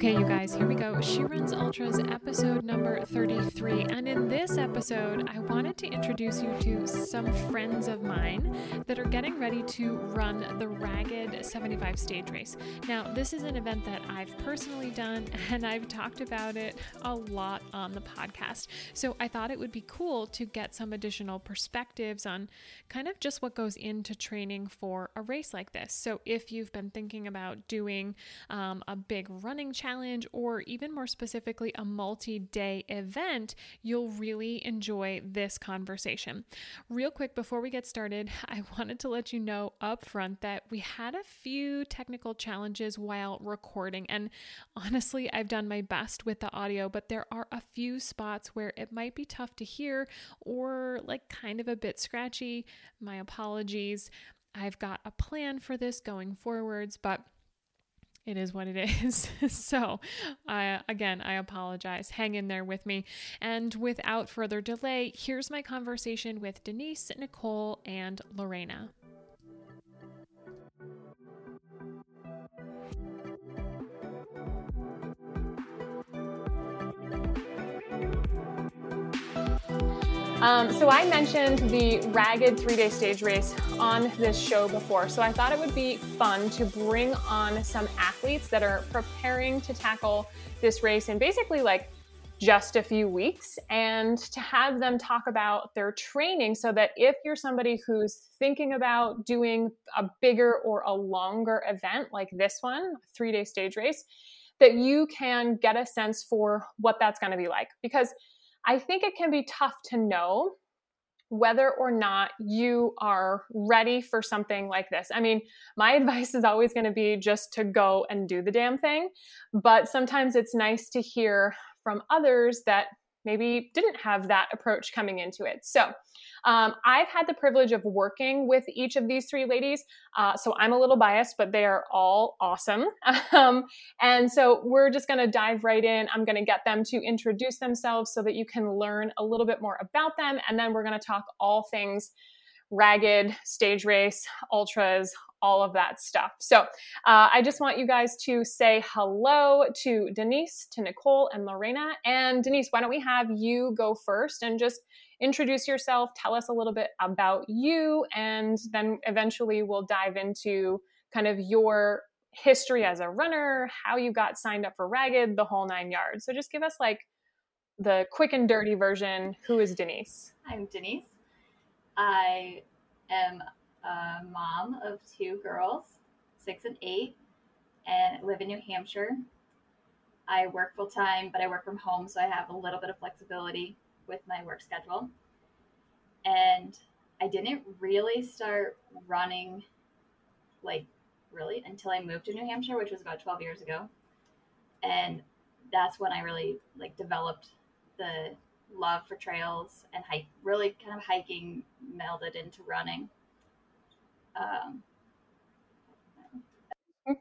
Okay, you guys, here we go. She Runs Ultras episode number 33. And in this episode, I wanted to introduce you to some friends of mine that are getting ready to run the Ragged 75 stage race. Now, this is an event that I've personally done and I've talked about it a lot on the podcast. So I thought it would be cool to get some additional perspectives on kind of just what goes into training for a race like this. So if you've been thinking about doing um, a big running challenge, or even more specifically, a multi day event, you'll really enjoy this conversation. Real quick, before we get started, I wanted to let you know up front that we had a few technical challenges while recording. And honestly, I've done my best with the audio, but there are a few spots where it might be tough to hear or like kind of a bit scratchy. My apologies. I've got a plan for this going forwards, but it is what it is. so, again, I apologize. Hang in there with me. And without further delay, here's my conversation with Denise, Nicole, and Lorena. Um, so I mentioned the Ragged three day stage race on this show before. So I thought it would be fun to bring on some athletes that are preparing to tackle this race in basically like just a few weeks and to have them talk about their training so that if you're somebody who's thinking about doing a bigger or a longer event like this one, three day stage race, that you can get a sense for what that's going to be like. Because I think it can be tough to know whether or not you are ready for something like this. I mean, my advice is always going to be just to go and do the damn thing. But sometimes it's nice to hear from others that maybe didn't have that approach coming into it. So, um, I've had the privilege of working with each of these three ladies. Uh, so I'm a little biased, but they are all awesome. Um, and so we're just going to dive right in. I'm going to get them to introduce themselves so that you can learn a little bit more about them. And then we're going to talk all things ragged, stage race, ultras, all of that stuff. So uh, I just want you guys to say hello to Denise, to Nicole, and Lorena. And Denise, why don't we have you go first and just introduce yourself, tell us a little bit about you, and then eventually we'll dive into kind of your history as a runner, how you got signed up for Ragged, the whole nine yards. So just give us like the quick and dirty version. Who is Denise? I'm Denise. I am a mom of two girls, six and eight, and live in New Hampshire. I work full time, but I work from home, so I have a little bit of flexibility with my work schedule. And I didn't really start running like really until I moved to New Hampshire, which was about 12 years ago. And that's when I really like developed the love for trails and hike really kind of hiking melded into running. Um,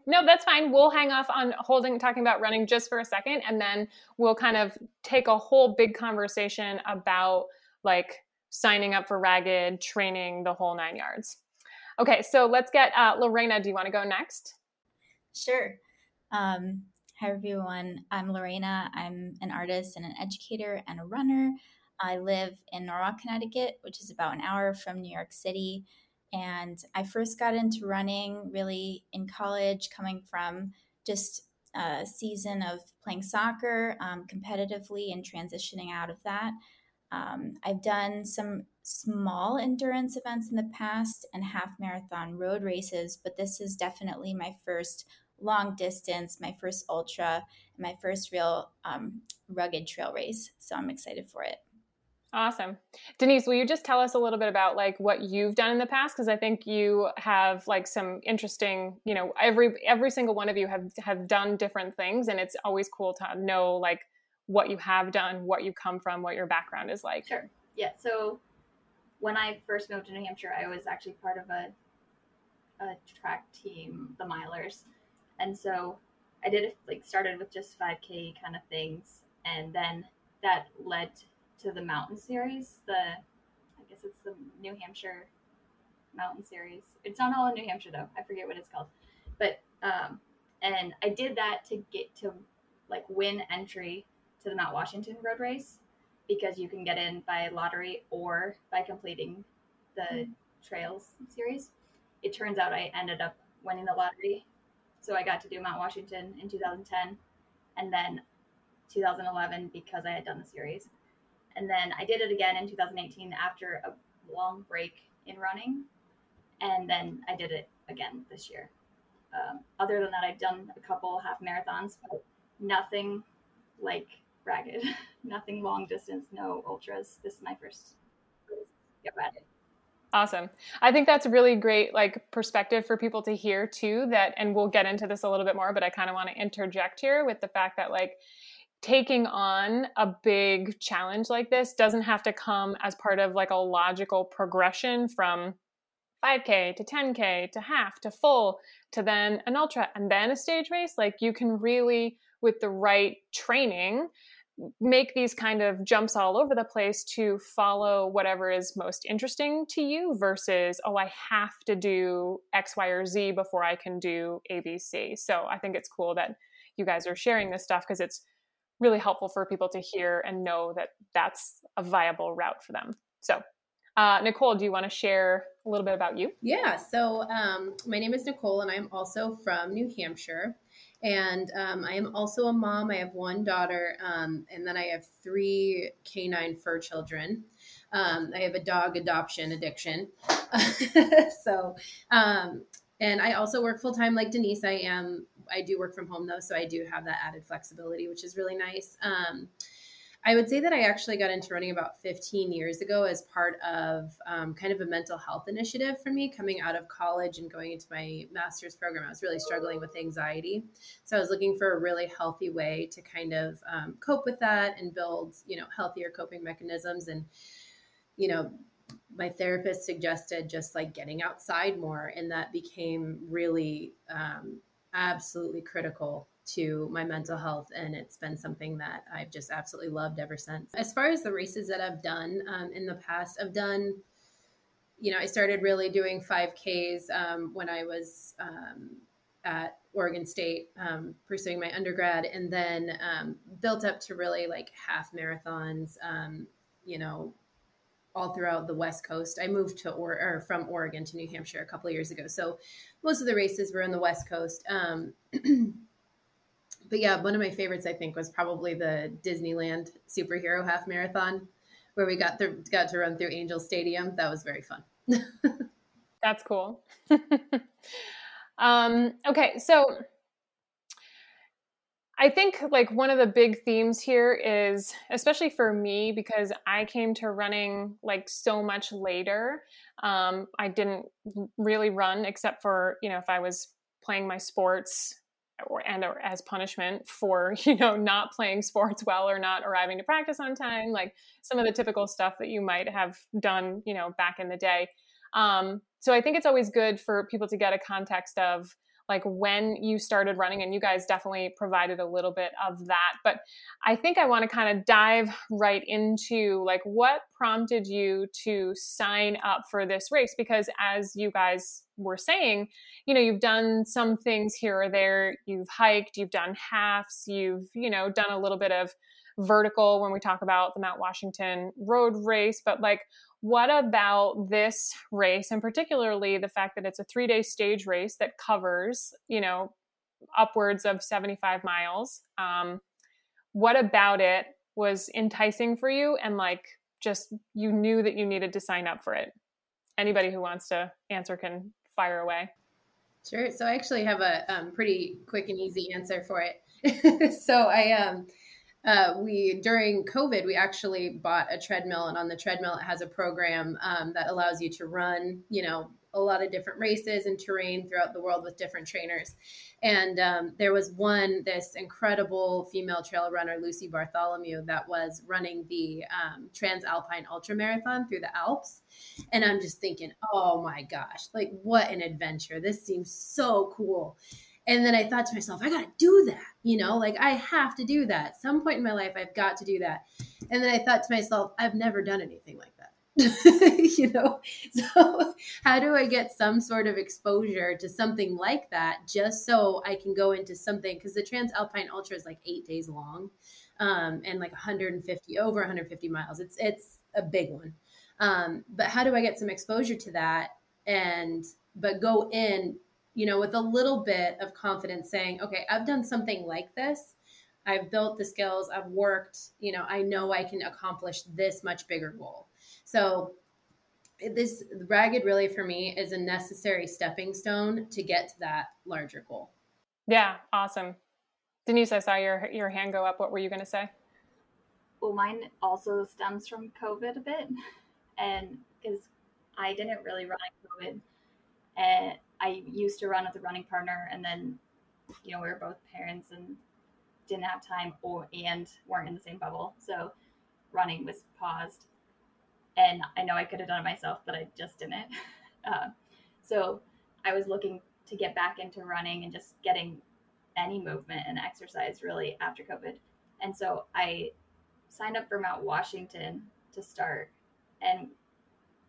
no, that's fine. We'll hang off on holding talking about running just for a second and then we'll kind of take a whole big conversation about like signing up for ragged, training the whole 9 yards. Okay, so let's get uh, Lorena, do you want to go next? Sure. Um, hi everyone. I'm Lorena. I'm an artist and an educator and a runner. I live in Norwalk, Connecticut, which is about an hour from New York City. And I first got into running really in college, coming from just a season of playing soccer um, competitively and transitioning out of that. Um, I've done some small endurance events in the past and half marathon road races, but this is definitely my first long distance, my first ultra, and my first real um, rugged trail race. So I'm excited for it. Awesome. Denise, will you just tell us a little bit about like what you've done in the past because I think you have like some interesting, you know, every every single one of you have have done different things and it's always cool to know like what you have done, what you come from, what your background is like. Sure. Yeah. So when I first moved to New Hampshire, I was actually part of a a track team, the Milers. And so I did like started with just 5k kind of things and then that led to the mountain series. The I guess it's the New Hampshire mountain series. It's not all in New Hampshire though. I forget what it's called. But um, and I did that to get to like win entry to the Mount Washington road race because you can get in by lottery or by completing the trails series. It turns out I ended up winning the lottery. So I got to do Mount Washington in 2010 and then 2011 because I had done the series. And then I did it again in 2018 after a long break in running. And then I did it again this year. Um, other than that, I've done a couple half marathons, but nothing like ragged, nothing long distance, no ultras. This is my first at it. Awesome. I think that's a really great like perspective for people to hear too that and we'll get into this a little bit more but I kind of want to interject here with the fact that like taking on a big challenge like this doesn't have to come as part of like a logical progression from 5k to 10k to half to full to then an ultra and then a stage race. Like you can really with the right training make these kind of jumps all over the place to follow whatever is most interesting to you versus oh i have to do x y or z before i can do abc so i think it's cool that you guys are sharing this stuff because it's really helpful for people to hear and know that that's a viable route for them so uh, Nicole, do you want to share a little bit about you? Yeah, so um, my name is Nicole, and I'm also from New Hampshire. And um, I am also a mom. I have one daughter, um, and then I have three canine fur children. Um, I have a dog adoption addiction. so, um, and I also work full time like Denise. I am, I do work from home though, so I do have that added flexibility, which is really nice. Um, I would say that I actually got into running about 15 years ago as part of um, kind of a mental health initiative for me coming out of college and going into my master's program. I was really struggling with anxiety. So I was looking for a really healthy way to kind of um, cope with that and build, you know, healthier coping mechanisms. And, you know, my therapist suggested just like getting outside more. And that became really um, absolutely critical to my mental health and it's been something that i've just absolutely loved ever since. As far as the races that i've done um, in the past i've done you know i started really doing 5ks um, when i was um, at oregon state um, pursuing my undergrad and then um, built up to really like half marathons um, you know all throughout the West Coast. I moved to or, or, from Oregon to New Hampshire a couple of years ago, so most of the races were in the West Coast. Um, but yeah, one of my favorites I think was probably the Disneyland superhero half marathon where we got the, got to run through Angel Stadium. That was very fun. That's cool. um, okay, so I think like one of the big themes here is, especially for me, because I came to running like so much later. Um, I didn't really run except for you know if I was playing my sports or and or as punishment for you know not playing sports well or not arriving to practice on time like some of the typical stuff that you might have done you know back in the day um, so i think it's always good for people to get a context of like when you started running and you guys definitely provided a little bit of that but i think i want to kind of dive right into like what prompted you to sign up for this race? Because as you guys were saying you know you've done some things here or there. You've hiked you've done halves you've you know done a little bit of vertical when we talk about the mount washington road race but like what about this race, and particularly the fact that it's a three day stage race that covers, you know, upwards of 75 miles? Um, what about it was enticing for you and like just you knew that you needed to sign up for it? Anybody who wants to answer can fire away. Sure. So I actually have a um, pretty quick and easy answer for it. so I um, uh, we during COVID, we actually bought a treadmill, and on the treadmill, it has a program um, that allows you to run, you know, a lot of different races and terrain throughout the world with different trainers. And um, there was one, this incredible female trail runner, Lucy Bartholomew, that was running the um, Transalpine Ultra Marathon through the Alps. And I'm just thinking, oh my gosh, like what an adventure! This seems so cool. And then I thought to myself, I got to do that. You know, like I have to do that. Some point in my life, I've got to do that. And then I thought to myself, I've never done anything like that. you know so how do i get some sort of exposure to something like that just so i can go into something because the transalpine ultra is like eight days long um, and like 150 over 150 miles it's it's a big one um, but how do i get some exposure to that and but go in you know with a little bit of confidence saying okay i've done something like this I've built the skills, I've worked, you know, I know I can accomplish this much bigger goal. So this ragged really for me is a necessary stepping stone to get to that larger goal. Yeah, awesome. Denise, I saw your your hand go up. What were you going to say? Well, mine also stems from COVID a bit, and because I didn't really run COVID, and I used to run with a running partner, and then you know we were both parents and didn't have time or and weren't in the same bubble, so running was paused and I know I could have done it myself, but I just didn't. Uh, so I was looking to get back into running and just getting any movement and exercise really after COVID. And so I signed up for Mount Washington to start. And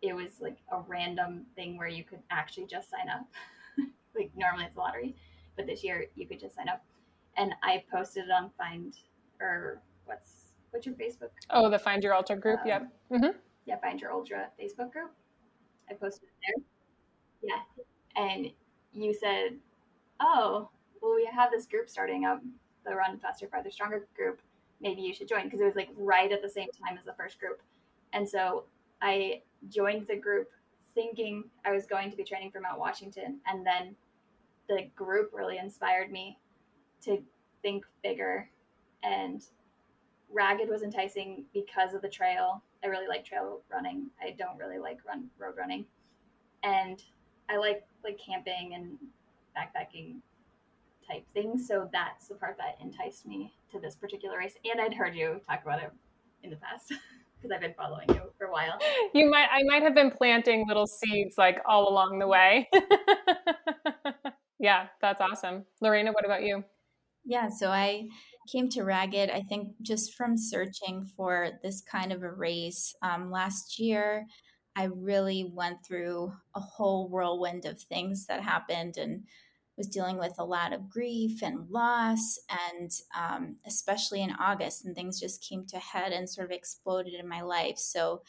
it was like a random thing where you could actually just sign up. like normally it's a lottery, but this year you could just sign up. And I posted it on Find or what's what's your Facebook? Oh, the Find Your Ultra group. Um, yep. Mm-hmm yeah, Find Your Ultra Facebook group. I posted it there. Yeah. And you said, oh, well, we have this group starting up, the Run Faster, Farther, Stronger group. Maybe you should join because it was like right at the same time as the first group. And so I joined the group thinking I was going to be training for Mount Washington. And then the group really inspired me to think bigger. And Ragged was enticing because of the trail I really like trail running. I don't really like run road running, and I like like camping and backpacking type things. So that's the part that enticed me to this particular race. And I'd heard you talk about it in the past because I've been following you for a while. You might I might have been planting little seeds like all along the way. yeah, that's awesome. Lorena, what about you? Yeah, so I came to Ragged, I think, just from searching for this kind of a race. Um, last year, I really went through a whole whirlwind of things that happened and was dealing with a lot of grief and loss. And um, especially in August, and things just came to head and sort of exploded in my life. So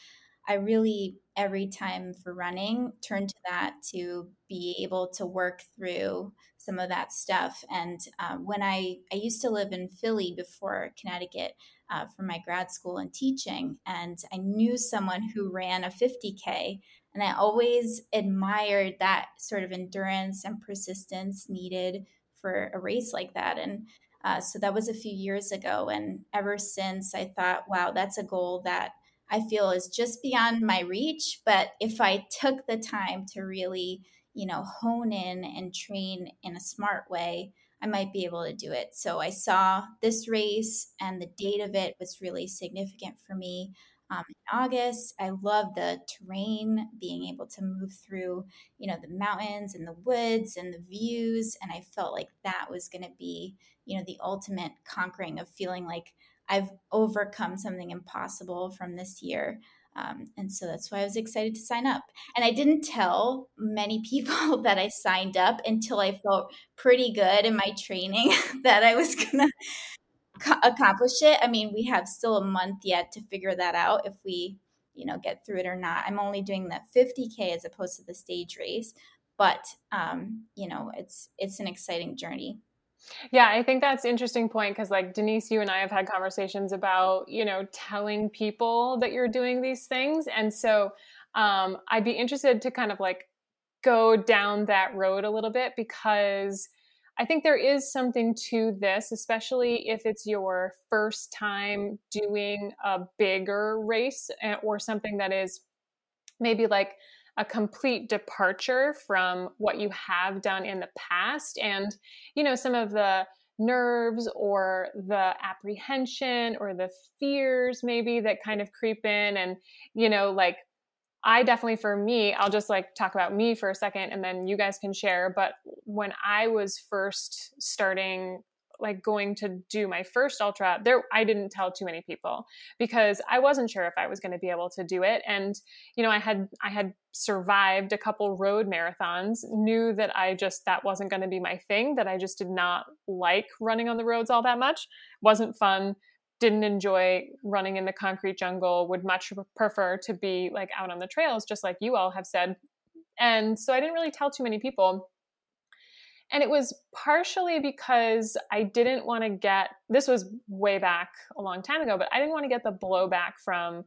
I really, every time for running, turned to that to be able to work through some of that stuff. And um, when I, I used to live in Philly before Connecticut uh, for my grad school and teaching, and I knew someone who ran a 50K. And I always admired that sort of endurance and persistence needed for a race like that. And uh, so that was a few years ago. And ever since, I thought, wow, that's a goal that I feel is just beyond my reach. But if I took the time to really, you know, hone in and train in a smart way, I might be able to do it. So I saw this race and the date of it was really significant for me. Um, in August, I love the terrain, being able to move through, you know, the mountains and the woods and the views. And I felt like that was going to be, you know, the ultimate conquering of feeling like I've overcome something impossible from this year. Um, and so that's why I was excited to sign up. And I didn't tell many people that I signed up until I felt pretty good in my training that I was going accomplish it. I mean, we have still a month yet to figure that out if we, you know, get through it or not. I'm only doing the 50k as opposed to the stage race, but um, you know, it's it's an exciting journey. Yeah, I think that's interesting point because like Denise, you and I have had conversations about, you know, telling people that you're doing these things. And so um, I'd be interested to kind of like go down that road a little bit because I think there is something to this, especially if it's your first time doing a bigger race eh, or something that is maybe like a complete departure from what you have done in the past. And you know some of the nerves or the apprehension or the fears maybe that kind of creep in and you know like I definitely for me I'll just like talk about me for a second and then you guys can share but when I was first starting like going to do my first ultra there i didn't tell too many people because i wasn't sure if i was going to be able to do it and you know i had i had survived a couple road marathons knew that i just that wasn't going to be my thing that i just did not like running on the roads all that much wasn't fun didn't enjoy running in the concrete jungle would much prefer to be like out on the trails just like you all have said and so i didn't really tell too many people and it was partially because I didn't want to get this was way back a long time ago, but I didn't want to get the blowback from,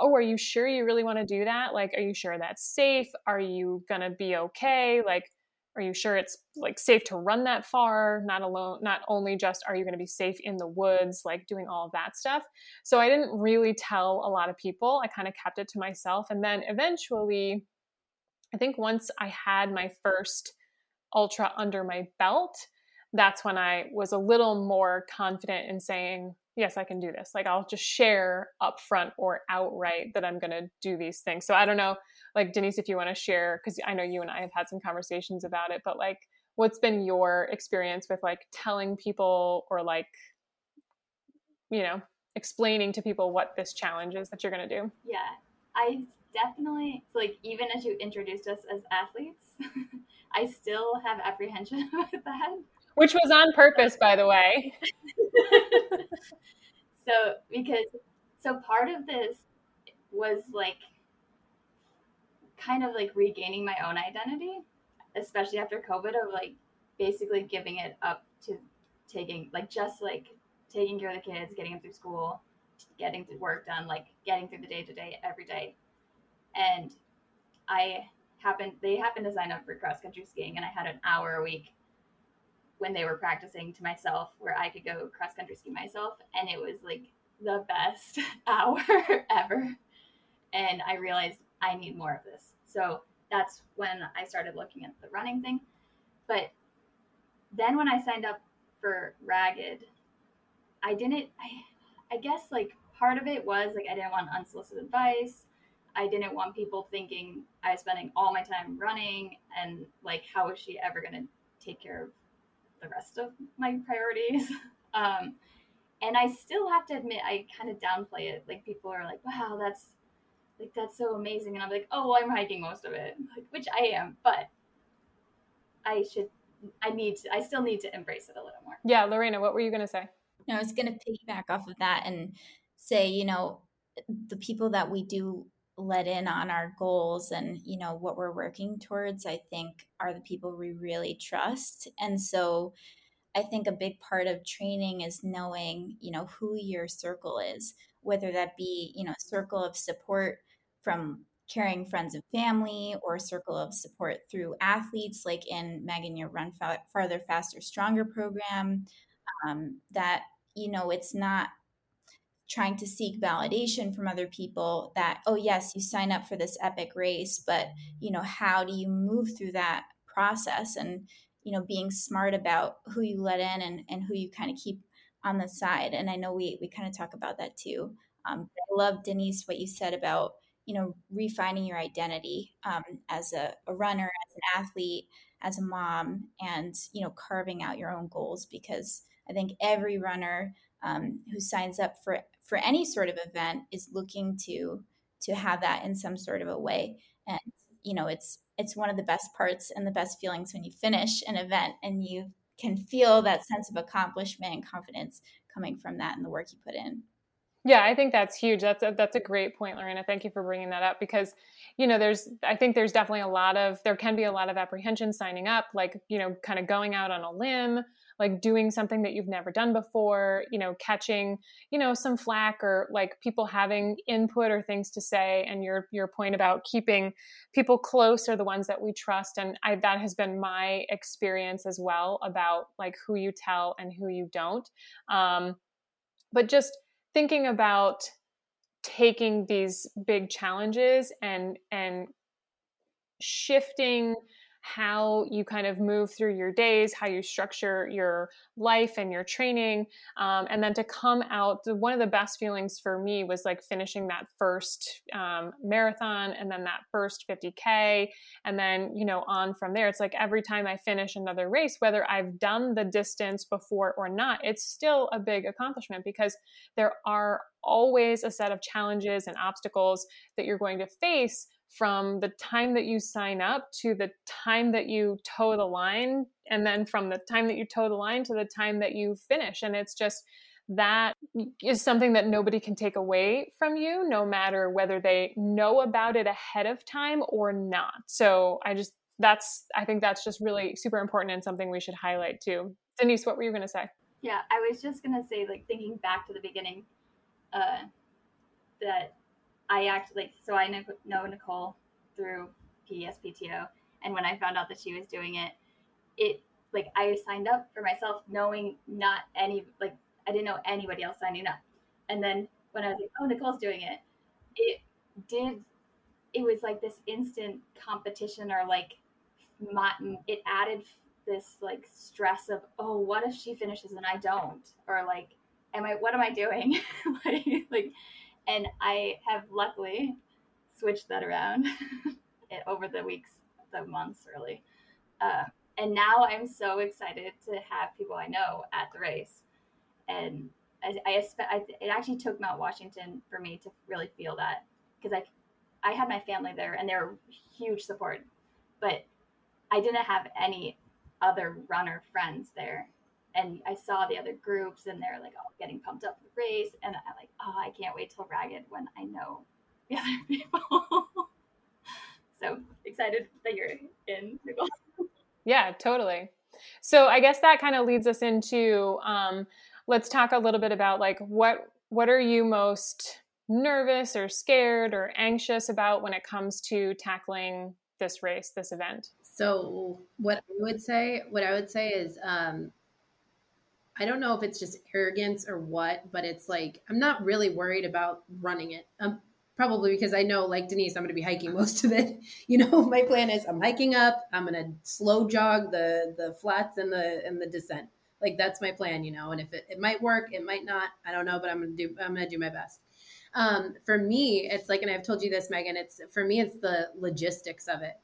oh, are you sure you really want to do that? Like, are you sure that's safe? Are you going to be okay? Like, are you sure it's like safe to run that far? Not alone, not only just are you going to be safe in the woods, like doing all of that stuff. So I didn't really tell a lot of people. I kind of kept it to myself. And then eventually, I think once I had my first ultra under my belt, that's when I was a little more confident in saying, yes, I can do this. Like I'll just share upfront or outright that I'm going to do these things. So I don't know, like Denise, if you want to share, because I know you and I have had some conversations about it, but like, what's been your experience with like telling people or like, you know, explaining to people what this challenge is that you're going to do? Yeah, I definitely, like, even as you introduced us as athletes, I still have apprehension with that. Which was on purpose, by the way. so, because, so part of this was like kind of like regaining my own identity, especially after COVID, of like basically giving it up to taking, like, just like taking care of the kids, getting them through school, getting the work done, like getting through the day to day every day. And I happened they happened to sign up for cross country skiing and I had an hour a week when they were practicing to myself where I could go cross country ski myself and it was like the best hour ever and I realized I need more of this. So that's when I started looking at the running thing. But then when I signed up for Ragged, I didn't I I guess like part of it was like I didn't want unsolicited advice. I didn't want people thinking I was spending all my time running and like how is she ever going to take care of the rest of my priorities? um, and I still have to admit I kind of downplay it. Like people are like, "Wow, that's like that's so amazing," and I'm like, "Oh, well, I'm hiking most of it," like, which I am, but I should. I need to. I still need to embrace it a little more. Yeah, Lorena, what were you going to say? No, I was going to piggyback off of that and say, you know, the people that we do let in on our goals and you know what we're working towards i think are the people we really trust. And so i think a big part of training is knowing you know who your circle is whether that be you know a circle of support from caring friends and family or a circle of support through athletes like in megan your run farther faster stronger program. Um, that you know it's not trying to seek validation from other people that oh yes you sign up for this epic race but you know how do you move through that process? And you know being smart about who you let in and, and who you kind of keep on the side. And i know we we kind of talk about that too. Um, i love denise what you said about you know refining your identity um, as a, a runner as an athlete as a mom and you know carving out your own goals because i think every runner um, who signs up for for any sort of event is looking to to have that in some sort of a way and you know it's it's one of the best parts and the best feelings when you finish an event and you can feel that sense of accomplishment and confidence coming from that and the work you put in yeah, I think that's huge. That's a, that's a great point, Lorena. Thank you for bringing that up because, you know, there's I think there's definitely a lot of there can be a lot of apprehension signing up, like you know, kind of going out on a limb, like doing something that you've never done before, you know, catching, you know, some flack or like people having input or things to say. And your your point about keeping people close are the ones that we trust, and I, that has been my experience as well about like who you tell and who you don't. Um, but just thinking about taking these big challenges and and shifting how you kind of move through your days, how you structure your life and your training. Um, and then to come out, one of the best feelings for me was like finishing that first um, marathon and then that first 50K. And then, you know, on from there, it's like every time I finish another race, whether I've done the distance before or not, it's still a big accomplishment because there are always a set of challenges and obstacles that you're going to face from the time that you sign up to the time that you toe the line and then from the time that you toe the line to the time that you finish. And it's just that is something that nobody can take away from you no matter whether they know about it ahead of time or not. So i just that's i think that's just really super important and something we should highlight too. Denise what were you going to say? Yeah i was just going to say like thinking back to the beginning uh that I act like so I know Nicole through PSPTO, and when I found out that she was doing it, it like I signed up for myself knowing not any like I didn't know anybody else signing up, and then when I was like, oh, Nicole's doing it, it did. It was like this instant competition, or like it added this like stress of oh, what if she finishes and I don't, or like, am I what am I doing, like like and I have luckily switched that around over the weeks, the months, really. Uh, and now I'm so excited to have people I know at the race. And I, I, I it actually took Mount Washington for me to really feel that because I, I had my family there and they were huge support, but I didn't have any other runner friends there and I saw the other groups and they're like all getting pumped up for the race. And I'm like, oh, I can't wait till Ragged when I know the other people. so excited that you're in, Nicole. Yeah, totally. So I guess that kind of leads us into um, let's talk a little bit about like what what are you most nervous or scared or anxious about when it comes to tackling this race, this event? So what I would say, what I would say is um, I don't know if it's just arrogance or what, but it's like I'm not really worried about running it. Um, probably because I know, like Denise, I'm going to be hiking most of it. You know, my plan is I'm hiking up. I'm going to slow jog the the flats and the and the descent. Like that's my plan, you know. And if it, it might work, it might not. I don't know, but I'm going to do I'm going to do my best. Um, for me, it's like, and I've told you this, Megan. It's for me, it's the logistics of it.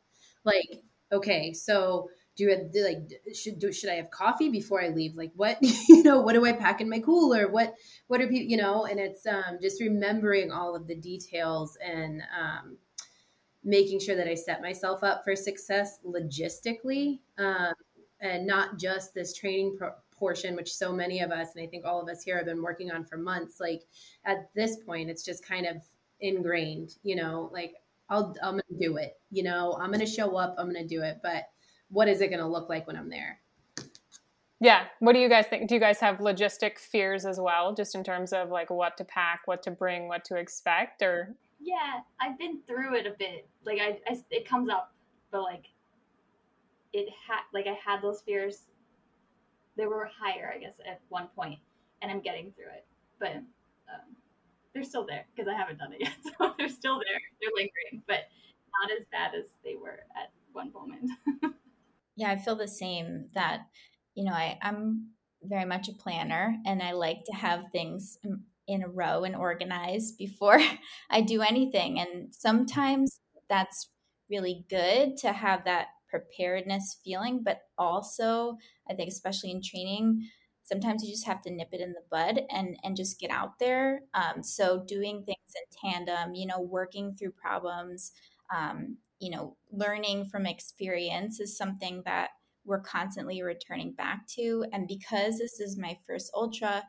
Like, okay, so do I like should do should I have coffee before I leave? Like what you know, what do I pack in my cooler? What what are people you know? And it's um, just remembering all of the details and um, making sure that I set myself up for success logistically, um, and not just this training pro- portion, which so many of us and I think all of us here have been working on for months. Like at this point, it's just kind of ingrained. You know, like I'll I'm gonna do it. You know, I'm gonna show up. I'm gonna do it, but what is it going to look like when I'm there? Yeah. What do you guys think? Do you guys have logistic fears as well, just in terms of like what to pack, what to bring, what to expect, or? Yeah, I've been through it a bit. Like I, I it comes up, but like it had, like I had those fears. They were higher, I guess, at one point, and I'm getting through it. But um, they're still there because I haven't done it yet. So they're still there. They're lingering, but not as bad as they were at one moment. yeah, I feel the same that, you know, I, I'm very much a planner and I like to have things in a row and organized before I do anything. And sometimes that's really good to have that preparedness feeling, but also, I think, especially in training, sometimes you just have to nip it in the bud and and just get out there um, so doing things in tandem you know working through problems um, you know, learning from experience is something that we're constantly returning back to. And because this is my first ultra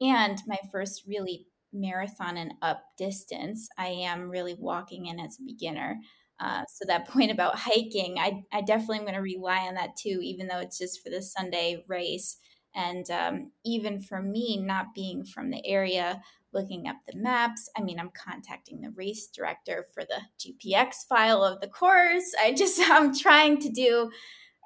and my first really marathon and up distance, I am really walking in as a beginner. Uh, so that point about hiking, I, I definitely am going to rely on that too, even though it's just for the Sunday race. And um, even for me, not being from the area, looking up the maps. I mean, I'm contacting the race director for the GPX file of the course. I just I'm trying to do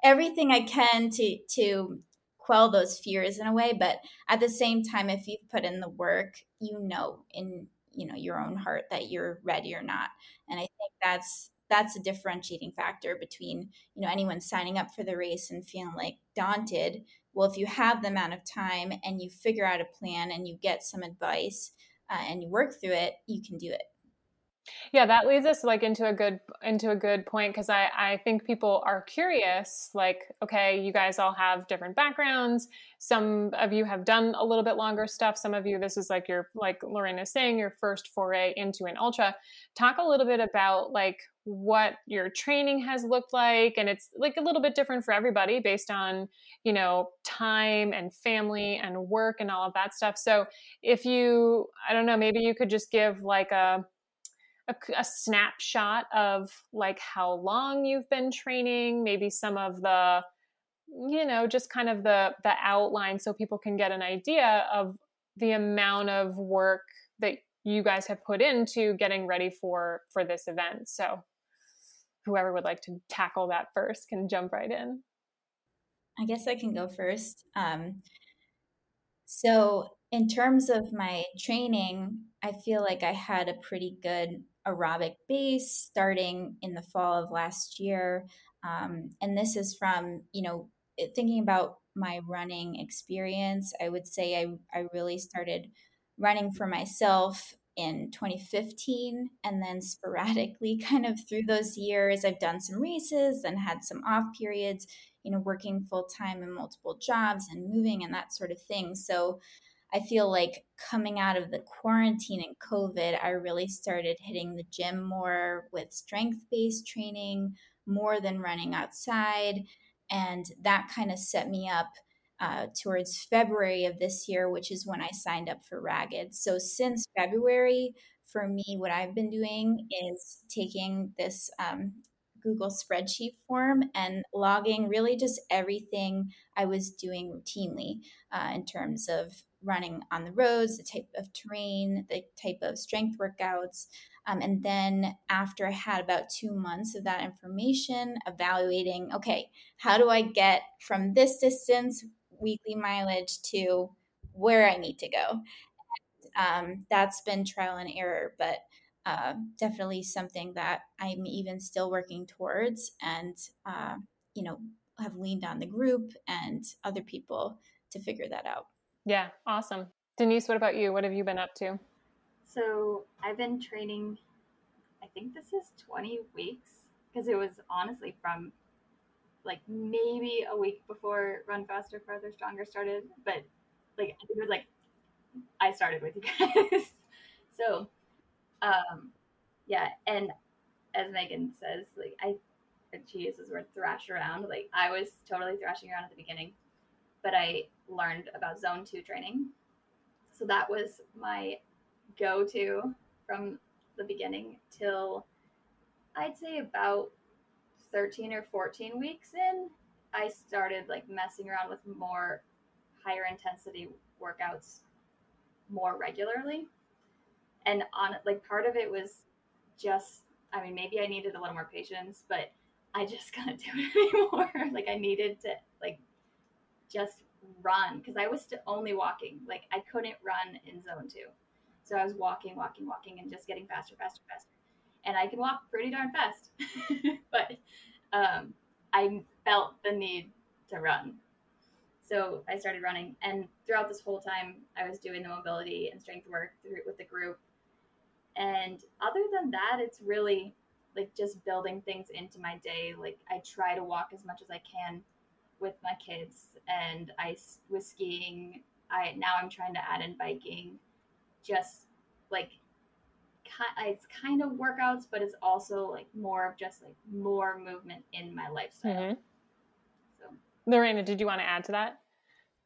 everything I can to to quell those fears in a way, but at the same time if you've put in the work, you know in you know your own heart that you're ready or not. And I think that's that's a differentiating factor between you know anyone signing up for the race and feeling like daunted well if you have the amount of time and you figure out a plan and you get some advice uh, and you work through it you can do it. Yeah that leads us like into a good into a good point because i i think people are curious like okay you guys all have different backgrounds. Some of you have done a little bit longer stuff. Some of you this is like your like lorena is saying your first foray into an ultra. Talk a little bit about like what your training has looked like and it's like a little bit different for everybody based on you know time and family and work and all of that stuff. So if you i don't know maybe you could just give like a a, a, snapshot of like how long you've been training maybe some of the you know just kind of the the outline so people can get an idea of the amount of work that you guys have put into getting ready for for this event. So whoever would like to tackle that first can jump right in i guess i can go first um, so in terms of my training i feel like i had a pretty good aerobic base starting in the fall of last year. Um, and this is from, you know, thinking about my running experience, I would say I, I really started running for myself in 2015 and then sporadically kind of through those years i've done some races and had some off periods you know working full time in multiple jobs and moving and that sort of thing so I feel like coming out of the quarantine and COVID, I really started hitting the gym more with strength based training, more than running outside. And that kind of set me up uh, towards February of this year, which is when I signed up for Ragged. So since February, for me, what I've been doing is taking this um, Google spreadsheet form and logging really just everything I was doing routinely uh, in terms of running on the roads, the type of terrain, the type of strength workouts. Um, and then after I had about two months of that information, evaluating okay, how do I get from this distance, weekly mileage, to where I need to go? Um, that's been trial and error, but uh, definitely something that I'm even still working towards, and uh, you know, have leaned on the group and other people to figure that out. Yeah, awesome. Denise, what about you? What have you been up to? So I've been training. I think this is 20 weeks because it was honestly from like maybe a week before Run Faster, Farther, Stronger started, but like it was like I started with you guys. so um, yeah, and as Megan says, like I, she uses the word thrash around. Like I was totally thrashing around at the beginning, but I learned about Zone Two training, so that was my go-to from the beginning till I'd say about 13 or 14 weeks in, I started like messing around with more higher intensity workouts more regularly and on like part of it was just I mean maybe I needed a little more patience, but I just couldn't do it anymore. like I needed to like just run because I was still only walking. Like I couldn't run in zone two. So I was walking, walking, walking, and just getting faster, faster, faster. And I can walk pretty darn fast, but um, I felt the need to run. So I started running, and throughout this whole time, I was doing the mobility and strength work through, with the group and other than that, it's really like just building things into my day. Like I try to walk as much as I can with my kids, and I was skiing. I now I'm trying to add in biking, just like it's kind of workouts, but it's also like more of just like more movement in my lifestyle. Mm-hmm. So, Lorena, did you want to add to that?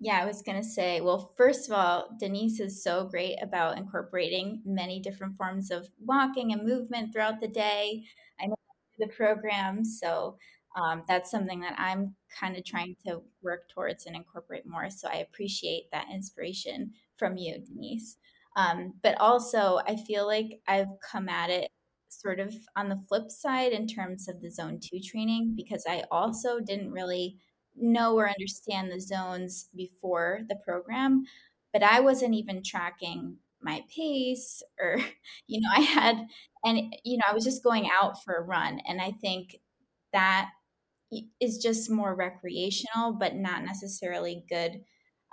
Yeah, I was going to say, well, first of all, Denise is so great about incorporating many different forms of walking and movement throughout the day. I know the program, so um, that's something that I'm kind of trying to work towards and incorporate more. So I appreciate that inspiration from you, Denise. Um, but also, I feel like I've come at it sort of on the flip side in terms of the zone two training because I also didn't really know or understand the zones before the program, but I wasn't even tracking my pace or you know i had and you know i was just going out for a run. And i think that is just more recreational but not necessarily good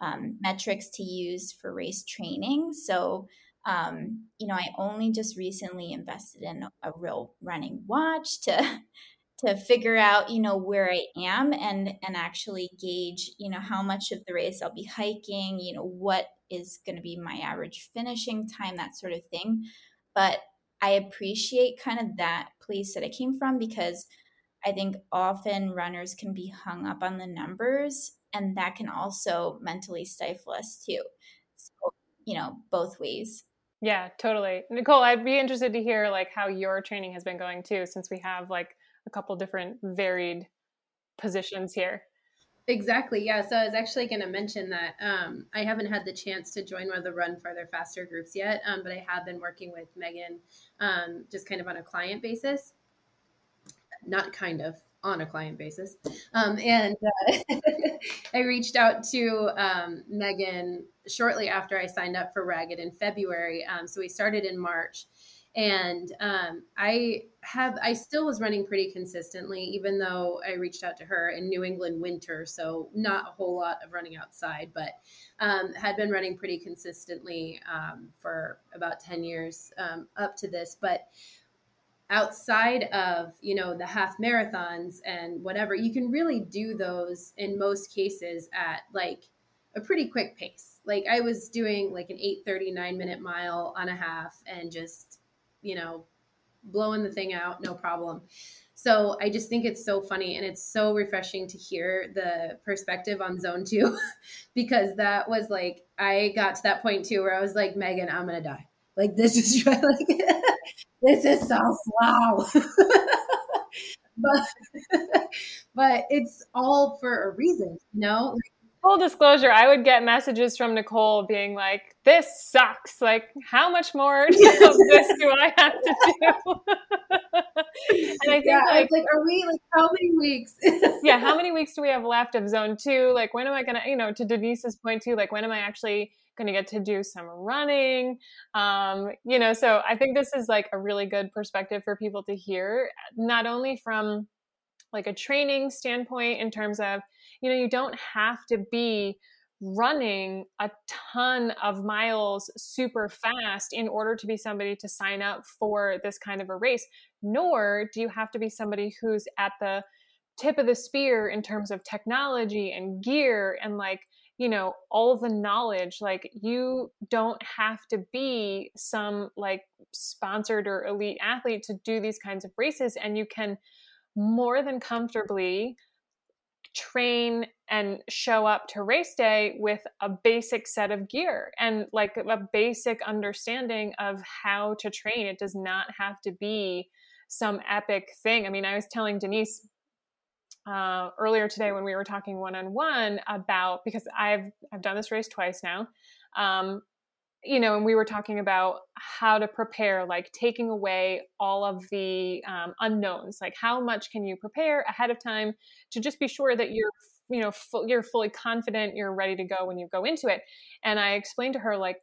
um, metrics to use for race training. So um, you know i only just recently invested in a real running watch to to figure out you know where i am and and actually gauge you know how much of the race i'll be hiking you know what is going to be my average finishing time that sort of thing. But i appreciate kind of that place that i came from because i think often runners can be hung up on the numbers and that can also mentally stifle us too so you know both ways yeah totally nicole i'd be interested to hear like how your training has been going too since we have like a couple different varied positions here. Exactly. Yeah. So I was actually going to mention that um, I haven't had the chance to join one of the Run Farther Faster groups yet, um, but I have been working with Megan um, just kind of on a client basis. Not kind of on a client basis. Um, and uh, I reached out to um, Megan shortly after I signed up for Ragged in February. Um, so we started in March and um, i have i still was running pretty consistently even though i reached out to her in new england winter so not a whole lot of running outside but um, had been running pretty consistently um, for about 10 years up to this but outside of you know the half marathons and whatever you can really do those in most cases at like a pretty quick pace like i was doing like an 839 minute mile on a half and just you know, blowing the thing out, no problem. So I just think it's so funny and it's so refreshing to hear the perspective on zone two because that was like I got to that point too where I was like, Megan, I'm gonna die. Like this is like this is so slow. but but it's all for a reason, you know? Like, full disclosure, I would get messages from Nicole being like, "This sucks. Like, how much more of this do I have to do?" and I think yeah, like, like, are we like how many weeks? yeah, how many weeks do we have left of zone two? Like, when am I gonna, you know, to Denise's point too, like, when am I actually going to get to do some running um, you know so i think this is like a really good perspective for people to hear not only from like a training standpoint in terms of you know, you don't have to be running a ton of miles super fast in order to be somebody to sign up for this kind of a race, nor do you have to be somebody who's at the tip of the spear in terms of technology and gear and like you know all the knowledge. Like you don't have to be some like sponsored or elite athlete to do these kinds of races and you can more than comfortably train and show up to race day with a basic set of gear and like a basic understanding of how to train. It does not have to be some epic thing. I mean, I was telling Denise uh, earlier today when we were talking one on one about because I've I've done this race twice now. Um, you know, and we were talking about how to prepare, like taking away all of the um, unknowns, like how much can you prepare ahead of time to just be sure that you're, you know, you're fully confident, you're ready to go when you go into it. And I explained to her, like,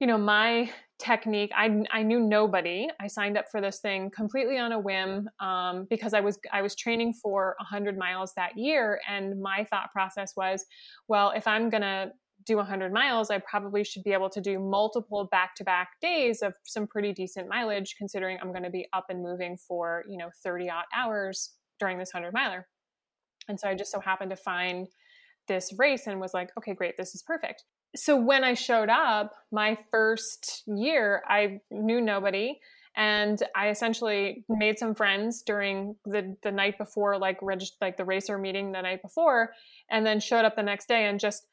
you know, my technique, I, I knew nobody. I signed up for this thing completely on a whim um, because I was I was training for 100 miles that year, and my thought process was, well, if I'm gonna do 100 miles, I probably should be able to do multiple back-to-back days of some pretty decent mileage, considering I'm going to be up and moving for you know 30 odd hours during this 100 miler. And so I just so happened to find this race and was like, okay, great, this is perfect. So when I showed up, my first year, I knew nobody and I essentially made some friends during the the night before, like reg- like the racer meeting the night before, and then showed up the next day and just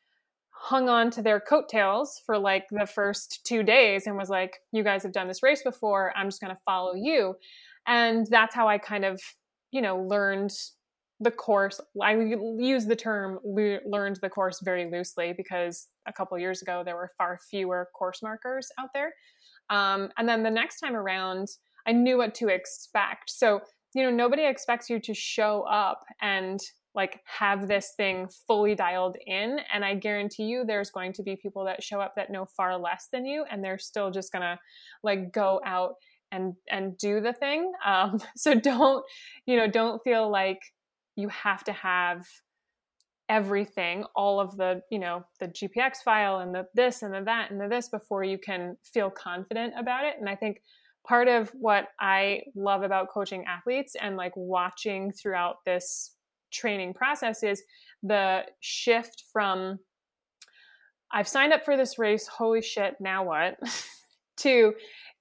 hung on to their coattails for like the first two days and was like, you guys have done this race before. I'm just going to follow you. And that's how I kind of, you know, learned the course. I use the term learned the course very loosely because a couple years ago there were far fewer course markers out there. Um, and then the next time around, I knew what to expect. So, you know, nobody expects you to show up and like have this thing fully dialed in and i guarantee you there's going to be people that show up that know far less than you and they're still just gonna like go out and and do the thing. Um, so don't you know don't feel like you have to have everything all of the you know the gpx file and the this and the that and the this before you can feel confident about it. And i think part of what i love about coaching athletes and like watching throughout this training process is the shift from i've signed up for this race holy shit now what? to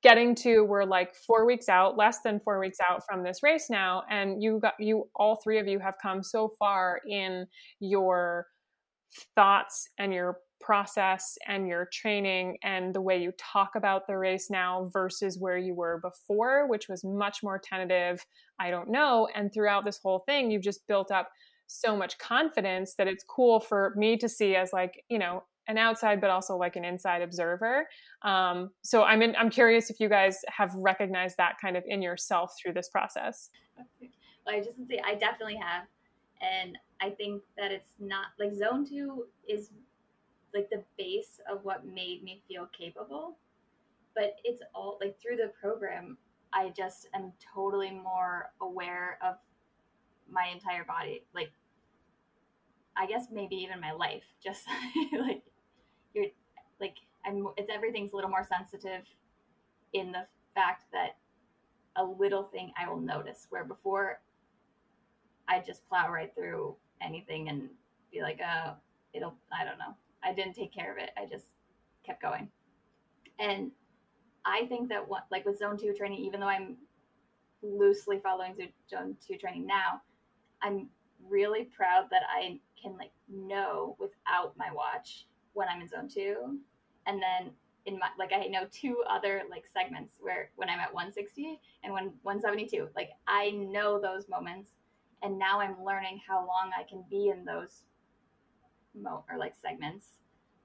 getting to we're like four weeks out less than four weeks out from this race now and you got you all three of you have come so far in your thoughts and your process and your training and the way you talk about the race now versus where you were before which was much more tentative i don't know. And throughout this whole thing you've just built up so much confidence that it's cool for me to see as like you know an outside but also like an inside observer. Um, so i'm in, i'm curious if you guys have recognized that kind of in yourself through this process. Well, i just say i definitely have. And i think that it's not like zone two is like the base of what made me feel capable but it's all like through the program i just am totally more aware of my entire body like I guess maybe even my life, just like you're like I'm it's everything's a little more sensitive in the fact that a little thing I will notice where before I just plow right through anything and be like, oh, it'll I don't know. I didn't take care of it. I just kept going. And I think that what like with zone two training, even though I'm loosely following zone two training now, I'm really proud that I can like know without my watch when I'm in zone two. And then in my like I know two other like segments where when I'm at 160 and when 172, like I know those moments and now I'm learning how long I can be in those mo or like segments.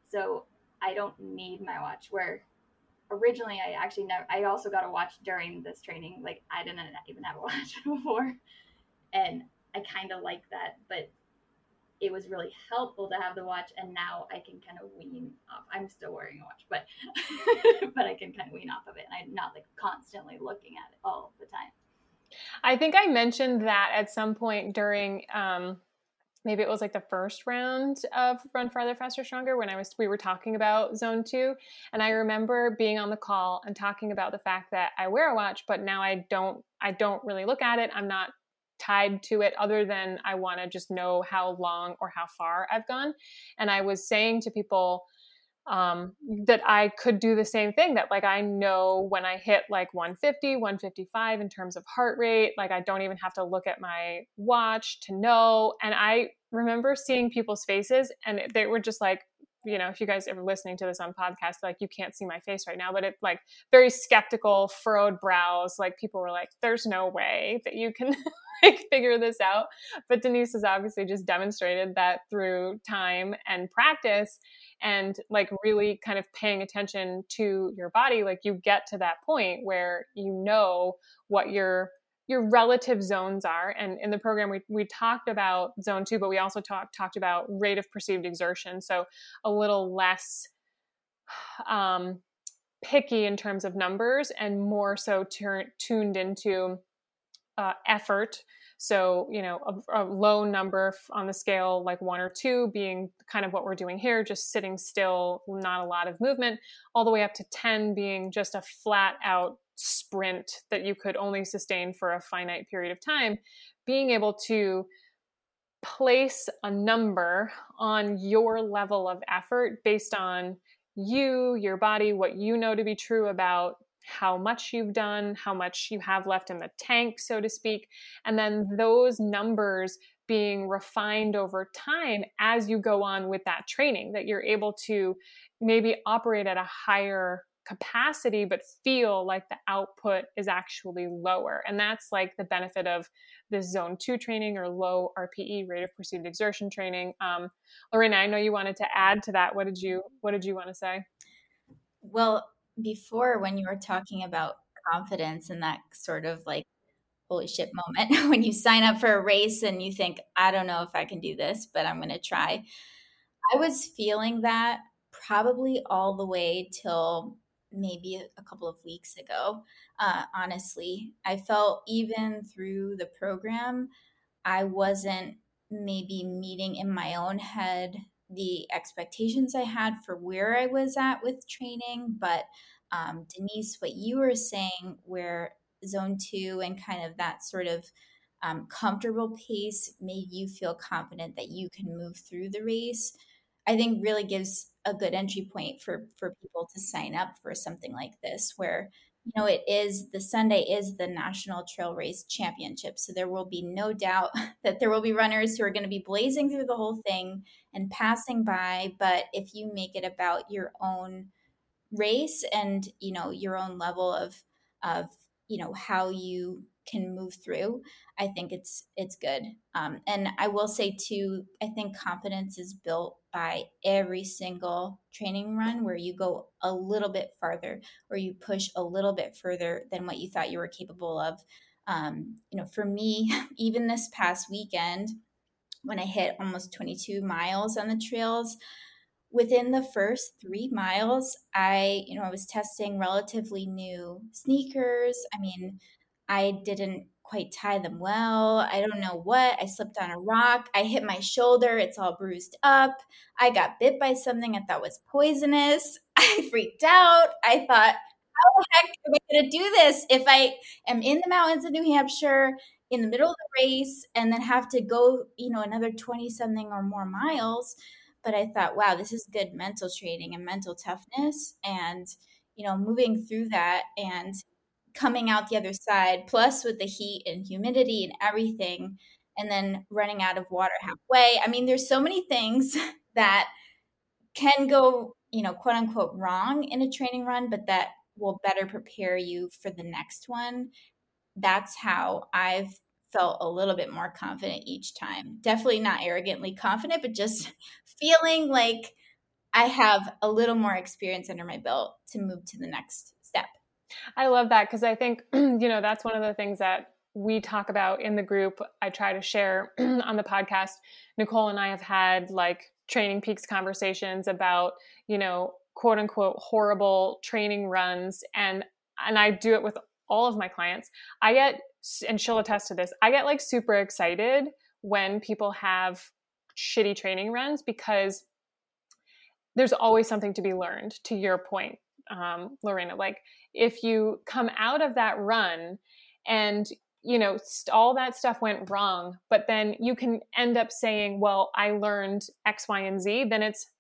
So I don't need my watch where originally I actually never I also got a watch during this training. Like I didn't even have a watch before. And I kind of like that, but it was really helpful to have the watch and now I can kind of wean off. I'm still wearing a watch, but but I can kind of wean off of it and I'm not like constantly looking at it all the time. I think I mentioned that at some point during um maybe it was like the first round of run farther faster stronger when i was we were talking about zone two and i remember being on the call and talking about the fact that i wear a watch but now i don't i don't really look at it i'm not tied to it other than I want to just know how long or how far I've gone. And I was saying to people um, that I could do the same thing that like I know when I hit like 150, 155 in terms of heart rate, like I don't even have to look at my watch to know. And I remember seeing people's faces and they were just like, you know, if you guys are listening to this on podcast, like you can't see my face right now, but it like very skeptical, furrowed brows. Like people were like, there's no way that you can like figure this out. But Denise has obviously just demonstrated that through time and practice and like really kind of paying attention to your body, like you get to that point where you know what your your relative zones are. And in the program, we, we talked about zone two, but we also talked talked about rate of perceived exertion. So a little less um, picky in terms of numbers and more so tuned into uh, effort. So, you know, a, a, low number on the scale, like one or two, being kind of what we're doing here, just sitting still, not a lot of movement, all the way up to 10 being just a flat out sprint that you could only sustain for a finite period of time, being able to place a number on your level of effort based on you, your body, what you know to be true about how much you've done, how much you have left in the tank, so to speak. And then those numbers being refined over time as you go on with that training, that you're able to maybe operate at a higher capacity but feel like the output is actually lower. And that's like the benefit of this zone 2 training or low rpe rate of perceived exertion training. Um, lorena i know you wanted to add to that. What did you what did you want to say? Well before when you were talking about confidence and that sort of like holy shit moment when you sign up for a race and you think, I don't know if I can do this, but I'm going to try. I was feeling that probably all the way till maybe a couple of weeks ago. Uh, honestly, I felt even through the program, I wasn't maybe meeting in my own head the expectations I had for where I was at with training. But um, Denise, what you were saying, where zone two and kind of that sort of um, comfortable pace made you feel confident that you can move through the race, I think really gives a good entry point for for people to sign up for something like this, where you know it is the Sunday is the National Trail Race Championship, so there will be no doubt that there will be runners who are going to be blazing through the whole thing and passing by. But if you make it about your own race and you know your own level of of you know how you can move through i think it's it's good um, and i will say too i think confidence is built by every single training run where you go a little bit farther or you push a little bit further than what you thought you were capable of um, you know for me even this past weekend when i hit almost 22 miles on the trails within the first three miles, I, you know, I was testing relatively new sneakers. I mean, I didn't quite tie them well. I don't know what. I slipped on a rock. I hit my shoulder. It's all bruised up. I got bit by something I thought was poisonous. I freaked out. I thought, how the heck am I going to do this if I am in the mountains of New Hampshire in the middle of the race and then have to go, you know, another 20 something or more miles? but I thought, wow, this is good mental training and mental toughness. And, you know, moving through that and coming out the other side, plus with the heat and humidity and everything, and then running out of water halfway. I mean, there's so many things that can go, you know, quote unquote wrong in a training run, but that will better prepare you for the next one. That's how I've felt a little bit more confident each time. Definitely not arrogantly confident, but just feeling like I have a little more experience under my belt to move to the next. I love that because I think, you know, that's one of the things that we talk about in the group. I try to share on the podcast. Nicole and I have had like training peaks conversations about, you know, quote unquote horrible training runs and and I do it with all of my clients. I get and she'll attest to this. I get like super excited when people have shitty training runs because there's always something to be learned to your point um, lorena like if you come out of that run and you know all that stuff went wrong but then you can end up saying well i learned x y and z then it's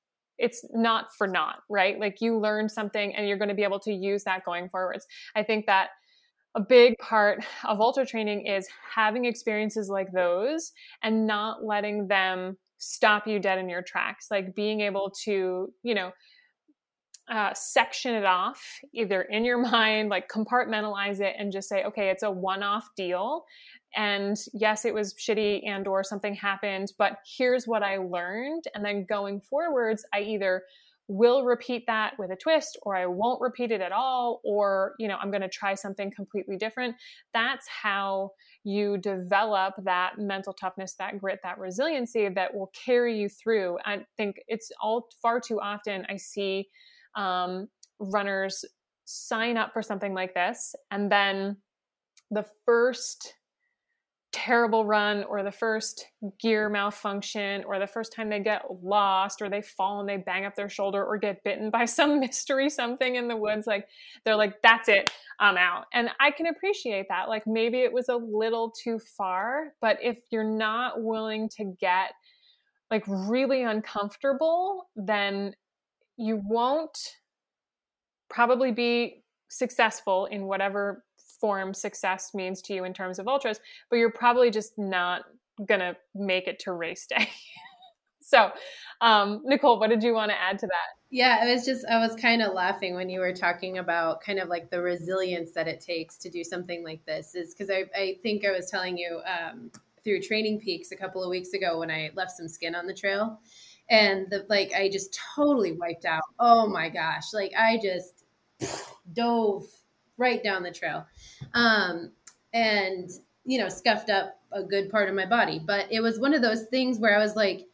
it's not for naught right? Like you learned something and you're going to be able to use that going forwards. I think that a big part of ultra training is having experiences like those and not letting them stop you dead in your tracks. Like being able to you know uh, section it off either in your mind like compartmentalize it and just say okay it's a one-off deal. And yes it was shitty and or something happened but here's what i learned. And then going forwards i either will repeat that with a twist or I won't repeat it at all or you know I'm going to try something completely different. That's how you develop that mental toughness that grit that resiliency that will carry you through. I think it's all far too often I see um, runners sign up for something like this and then the first terrible run or the first gear malfunction or the first time they get lost or they fall and they bang up their shoulder or get bitten by some mystery something in the woods like they're like that's it i'm out. And i can appreciate that like maybe it was a little too far but if you're not willing to get like really uncomfortable then you won't probably be successful in whatever form success means to you in terms of ultras, but you're probably just not gonna make it to race day. so, um, Nicole, what did you want to add to that? Yeah, it was just, I was kind of laughing when you were talking about kind of like the resilience that it takes to do something like this, is because I, I think I was telling you um, through Training Peaks a couple of weeks ago when I left some skin on the trail. And the like, I just totally wiped out. Oh my gosh. Like, I just dove right down the trail. Um, and you know, scuffed up a good part of my body. But it was one of those things where I was like,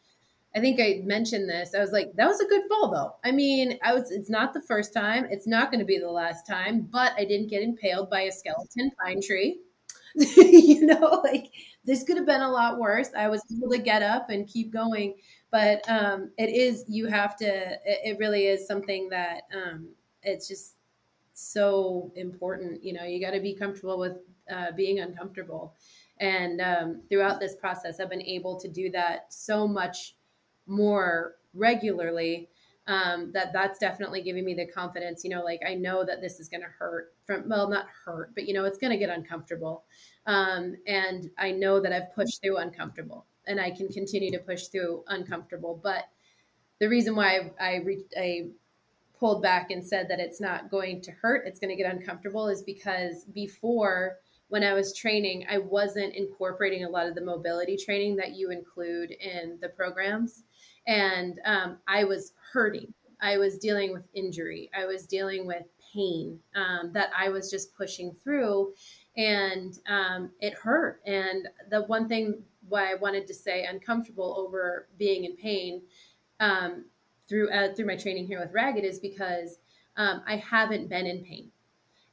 I think I mentioned this. I was like, that was a good fall though. I mean, I was it's not the first time, it's not going to be the last time, but I didn't get impaled by a skeleton pine tree. you know, like this could have been a lot worse. I was able to get up and keep going, but um it is you have to it, it really is something that um it's just so important. You know, you got to be comfortable with uh, being uncomfortable. And um, throughout this process, I've been able to do that so much more regularly um, that that's definitely giving me the confidence you know like i know that this is going to hurt from well not hurt but you know it's going to get uncomfortable um, and i know that i've pushed through uncomfortable and i can continue to push through uncomfortable but the reason why i, re- I pulled back and said that it's not going to hurt it's going to get uncomfortable is because before when I was training, I wasn't incorporating a lot of the mobility training that you include in the programs and um, I was hurting. I was dealing with injury. I was dealing with pain um, that I was just pushing through, and um, it hurt. And the one thing why I wanted to say uncomfortable over being in pain um, through uh, through my training here with Ragged is because um, I haven't been in pain.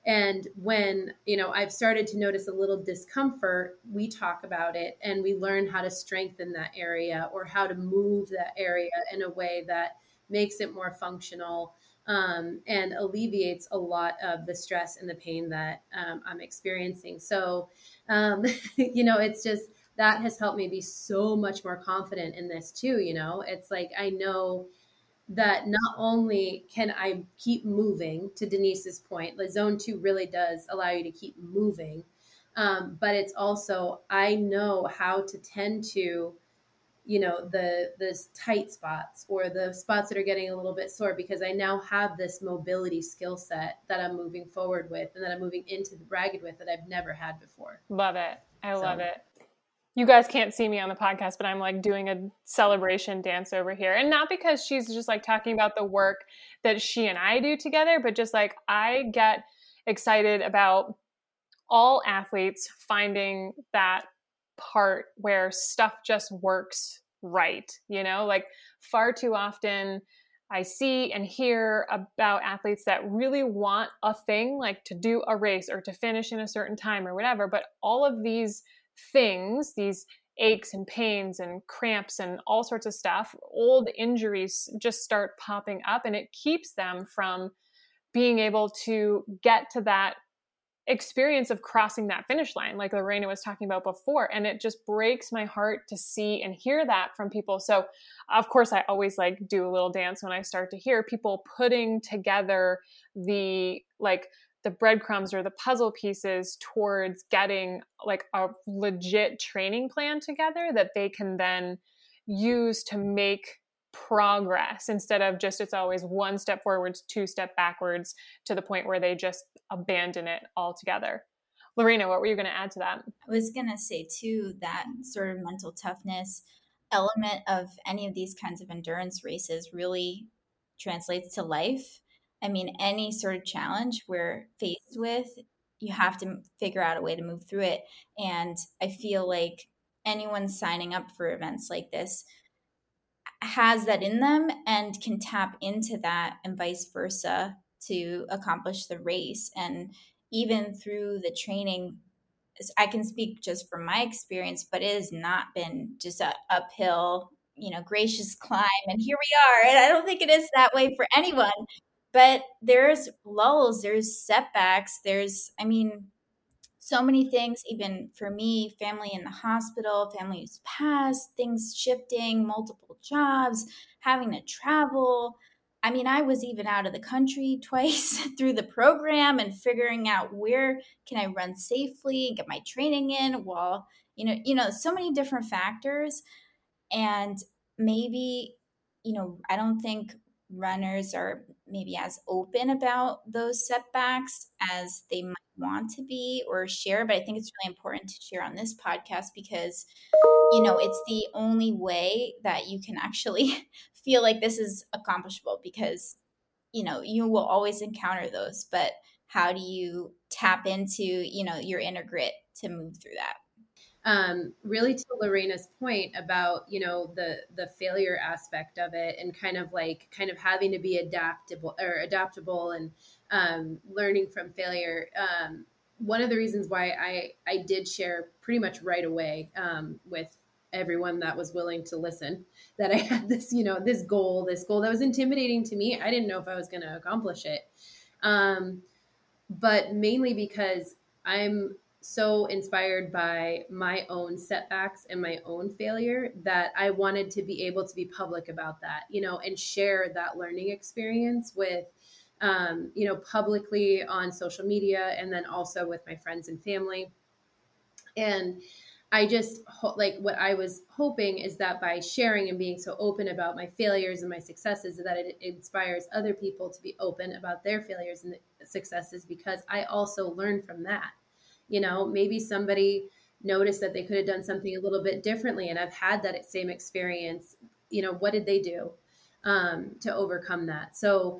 And when, you know, I've started to notice a little discomfort, we talk about it and we learn how to strengthen that area or how to move that area in a way that makes it more functional um, and alleviates a lot of the stress and the pain that um, I'm experiencing. So, um, you know, it's just that has helped me be so much more confident in this too. You know, it's like I know that not only can I keep moving to Denise's point, the zone two really does allow you to keep moving, um, but it's also I know how to tend to, you know, the the tight spots or the spots that are getting a little bit sore because I now have this mobility skill set that I'm moving forward with and that I'm moving into the ragged with that I've never had before. Love it. I so. love it you guys can't see me on the podcast, but I'm like doing a celebration dance over here. And not because she's just like talking about the work that she and I do together, but just like I get excited about all athletes finding that part where stuff just works right. You know, like far too often I see and hear about athletes that really want a thing, like to do a race or to finish in a certain time or whatever, but all of these things, these aches and pains and cramps and all sorts of stuff, old injuries just start popping up and it keeps them from being able to get to that experience of crossing that finish line like Lorena was talking about before and it just breaks my heart to see and hear that from people. So of course I always like do a little dance when I start to hear people putting together the like the breadcrumbs or the puzzle pieces towards getting like a legit training plan together that they can then use to make progress instead of just it's always one step forwards, two step backwards to the point where they just abandon it altogether. Lorena, what were you going to add to that? I was going to say too that sort of mental toughness element of any of these kinds of endurance races really translates to life I mean, any sort of challenge we're faced with, you have to figure out a way to move through it. And I feel like anyone signing up for events like this has that in them and can tap into that and vice versa to accomplish the race. And even through the training, I can speak just from my experience, but it has not been just a uphill, you know, gracious climb. And here we are. And I don't think it is that way for anyone but there's lulls there's setbacks there's i mean so many things even for me family in the hospital family who's passed things shifting multiple jobs having to travel. I mean i was even out of the country twice through the program and figuring out where can i run safely and get my training in while you know you know so many different factors. And maybe you know i don't think runners are maybe as open about those setbacks as they might want to be or share but i think it's really important to share on this podcast because you know it's the only way that you can actually feel like this is accomplishable because you know you will always encounter those but how do you tap into you know your inner grit to move through that um, really to Lorena's point about you know the the failure aspect of it and kind of like kind of having to be adaptable or adaptable and um, learning from failure. Um, one of the reasons why I I did share pretty much right away um, with everyone that was willing to listen that I had this you know this goal this goal that was intimidating to me. I didn't know if I was going to accomplish it, um, but mainly because I'm so inspired by my own setbacks and my own failure that I wanted to be able to be public about that, you know, and share that learning experience with, um, you know, publicly on social media and then also with my friends and family. And I just like what I was hoping is that by sharing and being so open about my failures and my successes, that it inspires other people to be open about their failures and successes because I also learn from that you know maybe somebody noticed that they could have done something a little bit differently and i've had that same experience you know what did they do um, to overcome that so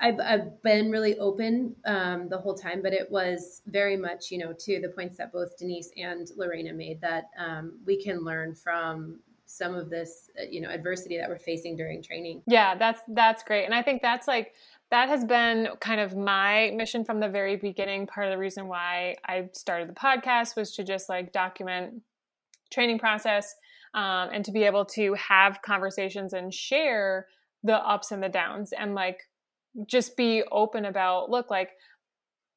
I've, I've been really open um, the whole time, but it was very much, you know, to the points that both Denise and Lorena made that um, we can learn from some of this, uh, you know, adversity that we're facing during training. Yeah, that's that's great, and I think that's like that has been kind of my mission from the very beginning. Part of the reason why I started the podcast was to just like document training process um, and to be able to have conversations and share the ups and the downs and like just be open about look like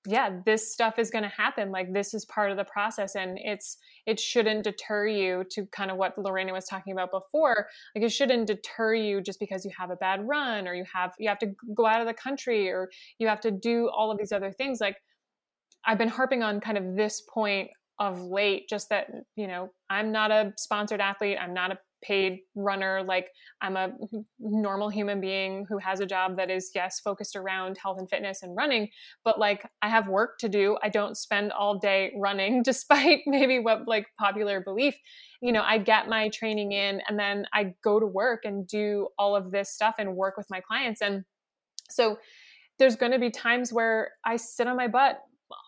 yeah this stuff is going to happen like this is part of the process and it's it shouldn't deter you to kind of what lorena was talking about before like it shouldn't deter you just because you have a bad run or you have you have to go out of the country or you have to do all of these other things like i've been harping on kind of this point of late just that you know i'm not a sponsored athlete i'm not a paid runner like i'm a normal human being who has a job that is yes focused around health and fitness and running but like i have work to do. I don't spend all day running despite maybe what like popular belief. You know i get my training in and then i go to work and do all of this stuff and work with my clients and so there's going to be times where i sit on my butt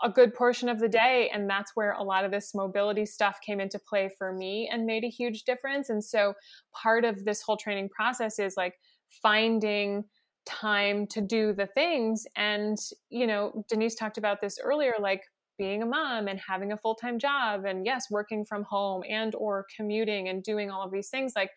a good portion of the day and that's where a lot of this mobility stuff came into play for me and made a huge difference and so part of this whole training process is like finding time to do the things and you know Denise talked about this earlier like being a mom and having a full-time job and yes working from home and or commuting and doing all of these things like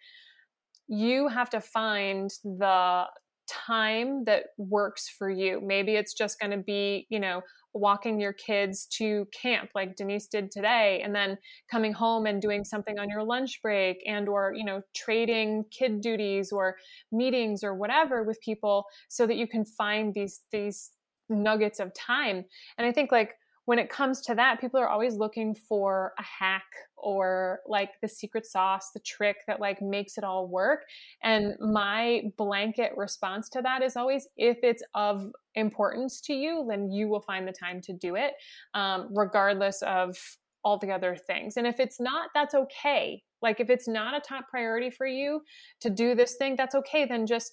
you have to find the time that works for you. Maybe it's just going to be, you know, walking your kids to camp like Denise did today and then coming home and doing something on your lunch break and or, you know, trading kid duties or meetings or whatever with people so that you can find these these nuggets of time. And I think like when it comes to that, people are always looking for a hack or like the secret sauce, the trick that like makes it all work. And my blanket response to that is always if it's of importance to you, then you will find the time to do it, um, regardless of all the other things. And if it's not, that's okay. Like if it's not a top priority for you to do this thing, that's okay. Then just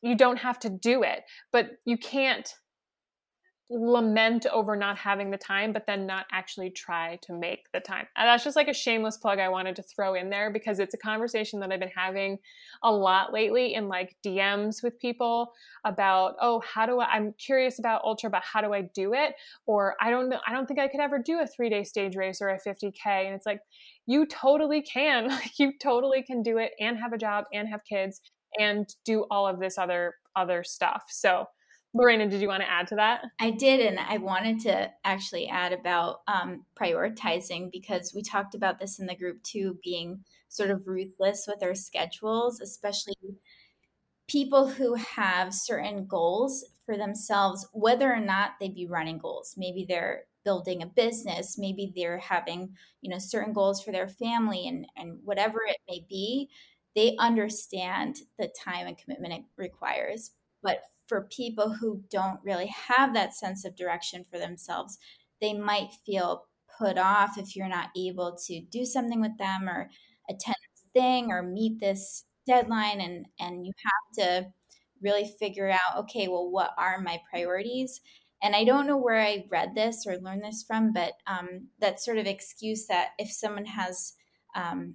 you don't have to do it. But you can't lament over not having the time, but then not actually try to make the time. And that's just like a shameless plug I wanted to throw in there because it's a conversation that I've been having a lot lately in like DMs with people about, oh, how do I, I'm curious about ultra, but how do I do it? Or I don't know, I don't think I could ever do a three day stage race or a 50K. And it's like, you totally can. Like you totally can do it and have a job and have kids and do all of this other other stuff. So Lorena, did you want to add to that? I did, and I wanted to actually add about um, prioritizing because we talked about this in the group too, being sort of ruthless with our schedules, especially people who have certain goals for themselves, whether or not they be running goals. Maybe they're building a business, maybe they're having, you know, certain goals for their family and, and whatever it may be, they understand the time and commitment it requires. But for people who don't really have that sense of direction for themselves, they might feel put off if you're not able to do something with them or attend this thing or meet this deadline and and you have to really figure out okay well what are my priorities? And I don't know where I read this or learned this from, but um, that sort of excuse that if someone has um,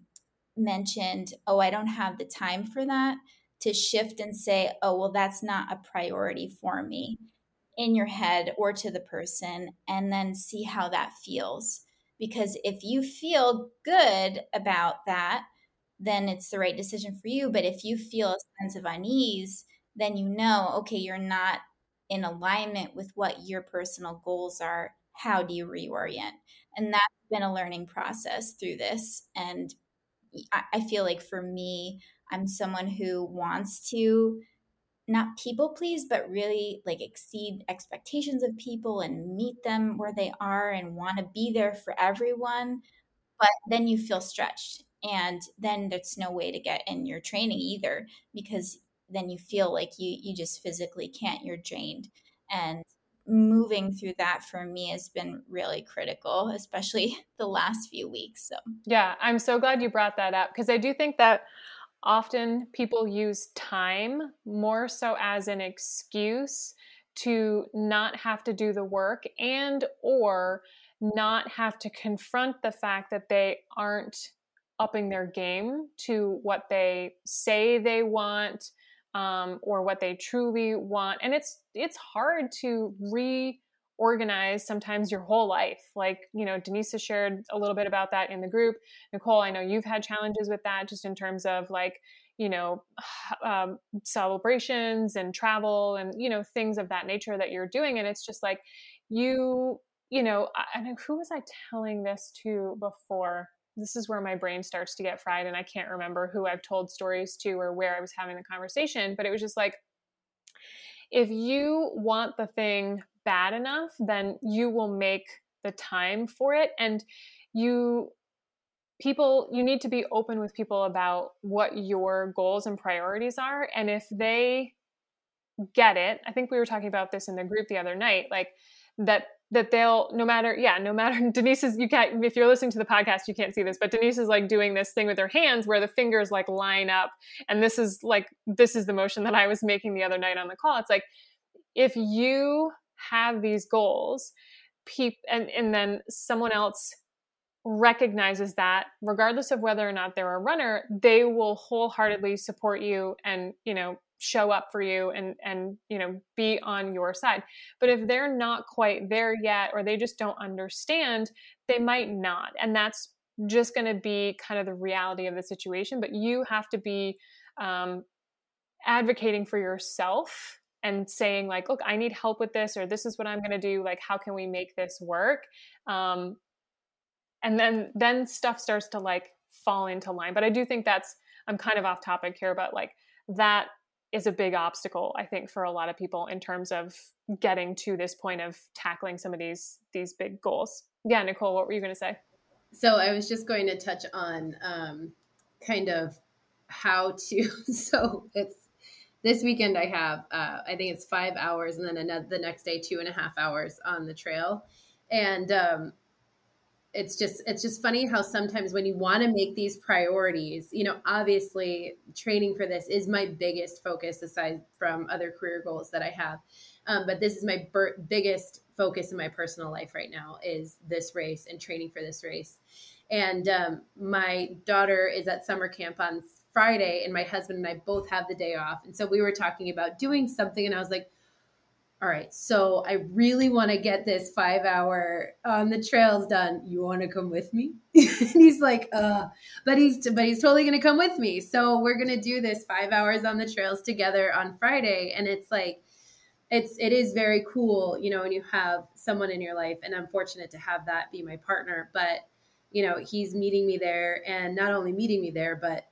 mentioned, oh, I don't have the time for that, to shift and say, oh, well, that's not a priority for me in your head or to the person, and then see how that feels. Because if you feel good about that, then it's the right decision for you. But if you feel a sense of unease, then you know, okay, you're not in alignment with what your personal goals are, how do you reorient? And that's been a learning process through this. And I feel like for me, I'm someone who wants to not people please, but really like exceed expectations of people and meet them where they are and want to be there for everyone. But then you feel stretched. And then there's no way to get in your training either because then you feel like you you just physically can't you're drained and moving through that for me has been really critical especially the last few weeks so. Yeah i'm so glad you brought that up because i do think that often people use time more so as an excuse to not have to do the work and or not have to confront the fact that they aren't upping their game to what they say they want um, or what they truly want. And it's it's hard to reorganize sometimes your whole life. Like you know denise has shared a little bit about that in the group. Nicole i know you've had challenges with that just in terms of like you know um, celebrations and travel and you know things of that nature that you're doing. And it's just like you you know I, I who was i telling this to before this is where my brain starts to get fried and I can't remember who I've told stories to or where I was having the conversation, but it was just like if you want the thing bad enough, then you will make the time for it and you people you need to be open with people about what your goals and priorities are and if they get it, I think we were talking about this in the group the other night, like that that they'll no matter yeah no matter denise is you can't if you're listening to the podcast you can't see this but denise is like doing this thing with her hands where the fingers like line up. And this is like this is the motion that i was making the other night on the call. It's like if you have these goals peep and and then someone else recognizes that regardless of whether or not they're a runner they will wholeheartedly support you and you know show up for you and and you know be on your side. But if they're not quite there yet or they just don't understand they might not. And that's just going to be kind of the reality of the situation. But you have to be um, advocating for yourself and saying like look i need help with this or this is what i'm going to do. Like how can we make this work? Um, and then then stuff starts to like fall into line. But i do think that's i'm kind of off topic here but like that is a big obstacle i think for a lot of people in terms of getting to this point of tackling some of these these big goals. Yeah nicole what were you going to say? So i was just going to touch on um, kind of how to so it's this weekend i have uh, i think it's five hours and then another the next day two and a half hours on the trail. And um, it's just it's just funny how sometimes when you want to make these priorities you know obviously training for this is my biggest focus aside from other career goals that i have. Um, but this is my biggest focus in my personal life right now is this race and training for this race. And um, my daughter is at summer camp on friday and my husband and i both have the day off. And so we were talking about doing something and i was like all right, so I really want to get this five hour on the trails done. You want to come with me? and he's like, uh, but he's, but he's totally going to come with me. So we're going to do this five hours on the trails together on Friday. And it's like, it's, it is very cool, you know, when you have someone in your life and I'm fortunate to have that be my partner, but you know, he's meeting me there and not only meeting me there, but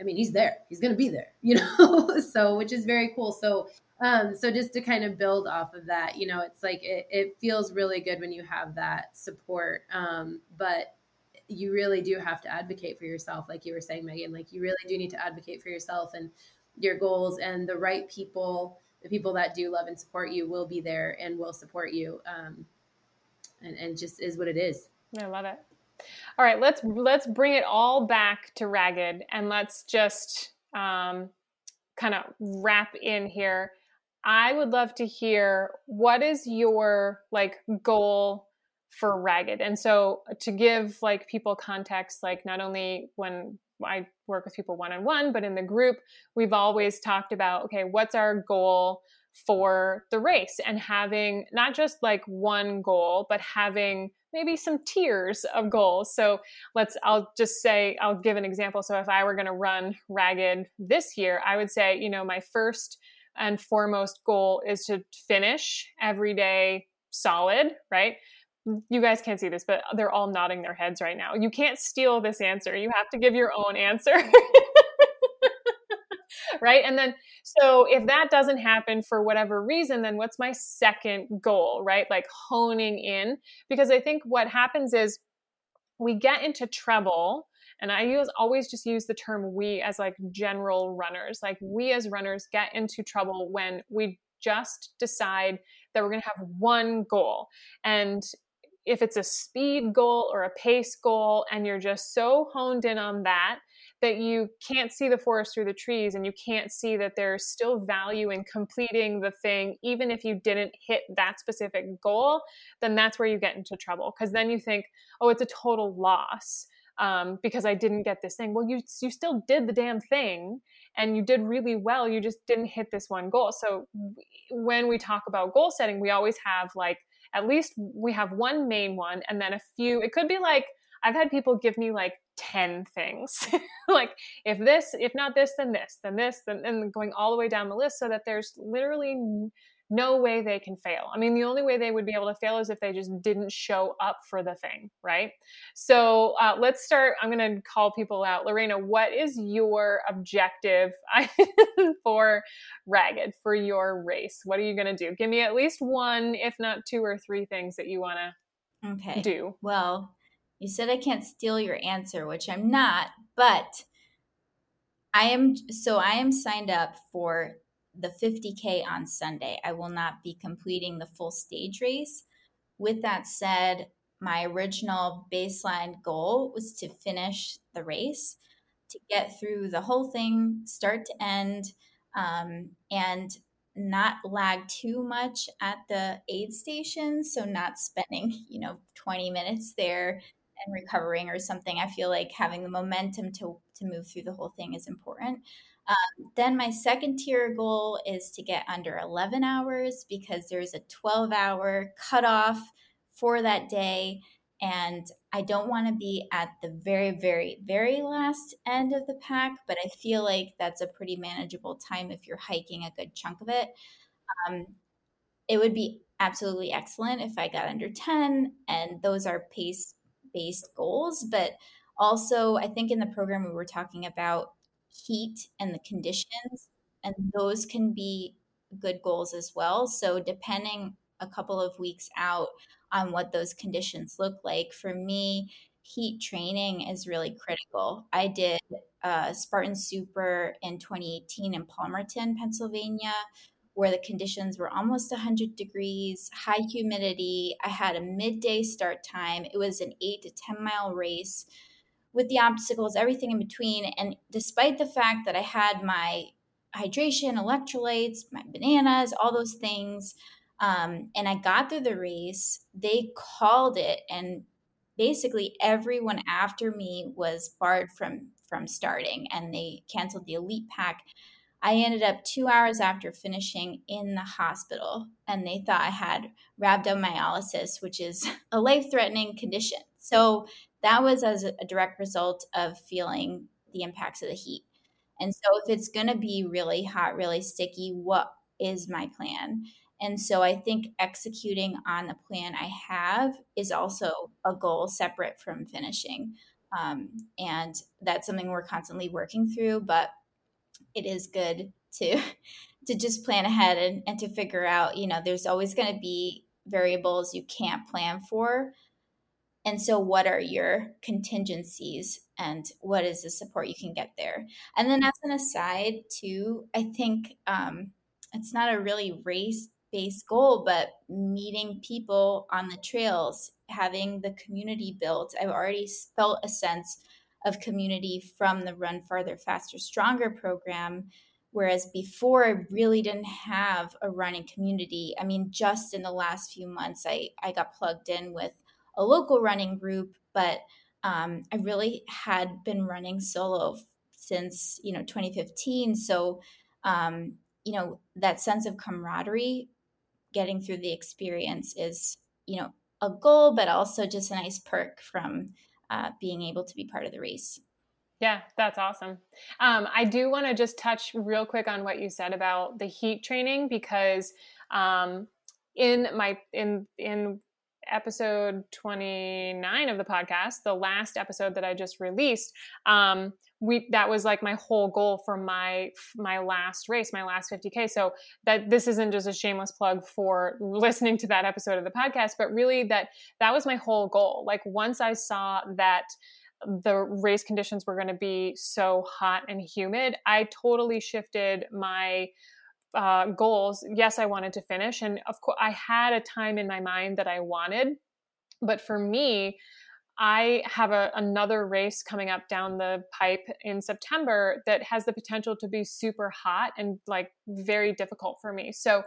I mean, he's there. He's going to be there, you know? so, which is very cool. So, um, so just to kind of build off of that, you know, it's like it, it feels really good when you have that support. Um, but you really do have to advocate for yourself, like you were saying, Megan. Like you really do need to advocate for yourself and your goals, and the right people, the people that do love and support you, will be there and will support you. Um, and and just is what it is. I love it. All right, let's let's bring it all back to ragged, and let's just um, kind of wrap in here I would love to hear what is your like goal for Ragged. And so uh, to give like people context, like not only when I work with people one on one, but in the group, we've always talked about okay, what's our goal for the race and having not just like one goal, but having maybe some tiers of goals. So let's, I'll just say, I'll give an example. So if I were going to run Ragged this year, I would say, you know, my first and foremost goal is to finish every day solid, right? You guys can't see this, but they're all nodding their heads right now. You can't steal this answer. You have to give your own answer. right? And then, so if that doesn't happen for whatever reason, then what's my second goal, right? Like honing in. Because I think what happens is we get into trouble. And I use always just use the term we as like general runners. Like we as runners get into trouble when we just decide that we're going to have one goal. And if it's a speed goal or a pace goal and you're just so honed in on that that you can't see the forest through the trees and you can't see that there's still value in completing the thing even if you didn't hit that specific goal then that's where you get into trouble because then you think oh it's a total loss um, because i didn't get this thing well you you still did the damn thing and you did really well you just didn't hit this one goal so when we talk about goal setting we always have like at least we have one main one and then a few it could be like I've had people give me like 10 things. like if this, if not this, then this, then this, then and going all the way down the list so that there's literally no way they can fail. I mean, the only way they would be able to fail is if they just didn't show up for the thing, right? So uh, let's start. I'm going to call people out. Lorena, what is your objective for Ragged, for your race? What are you going to do? Give me at least one, if not two or three things that you want to okay. do. Well, you said I can't steal your answer, which I'm not, but I am so I am signed up for the 50K on Sunday. I will not be completing the full stage race. With that said, my original baseline goal was to finish the race, to get through the whole thing, start to end, um, and not lag too much at the aid station. So, not spending, you know, 20 minutes there and recovering or something, I feel like having the momentum to, to move through the whole thing is important. Um, then my second tier goal is to get under 11 hours because there's a 12 hour cutoff for that day. And I don't want to be at the very, very, very last end of the pack, but I feel like that's a pretty manageable time if you're hiking a good chunk of it. Um, it would be absolutely excellent if I got under 10, and those are pace based goals. But also, I think in the program we were talking about heat and the conditions, and those can be good goals as well. So, depending a couple of weeks out on what those conditions look like, for me, heat training is really critical. I did uh, Spartan Super in 2018 in Palmerton, Pennsylvania, where the conditions were almost 100 degrees, high humidity. I had a midday start time. It was an eight to 10 mile race with the obstacles, everything in between. And despite the fact that I had my hydration, electrolytes, my bananas, all those things, um, and I got through the race, they called it, and basically everyone after me was barred from from starting, and they canceled the elite pack. I ended up two hours after finishing in the hospital, and they thought I had rhabdomyolysis, which is a life threatening condition. So that was as a direct result of feeling the impacts of the heat. And so, if it's going to be really hot, really sticky, what is my plan? And so, I think executing on the plan I have is also a goal separate from finishing. Um, and that's something we're constantly working through. But it is good to to just plan ahead and, and to figure out you know there's always going to be variables you can't plan for and so what are your contingencies and what is the support you can get there and then as an aside too i think um, it's not a really race based goal but meeting people on the trails having the community built i've already felt a sense of community from the Run Farther, Faster, Stronger program Whereas before, I really didn't have a running community. I mean, just in the last few months, I, I got plugged in with a local running group, but um, I really had been running solo since, you know, 2015. So, um, you know, that sense of camaraderie, getting through the experience is, you know, a goal, but also just a nice perk from uh, being able to be part of the race. Yeah, that's awesome. Um, I do want to just touch real quick on what you said about the heat training because um, in my in in episode 29 of the podcast the last episode that i just released um we that was like my whole goal for my my last race my last 50k so that this isn't just a shameless plug for listening to that episode of the podcast but really that that was my whole goal. Like once i saw that the race conditions were going to be so hot and humid, I totally shifted my uh, goals. Yes, I wanted to finish, and of course, I had a time in my mind that I wanted. But for me, I have a, another race coming up down the pipe in September that has the potential to be super hot and like very difficult for me. So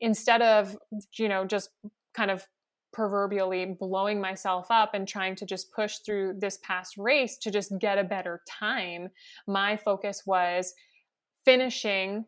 instead of, you know, just kind of proverbially blowing myself up and trying to just push through this past race to just get a better time. My focus was finishing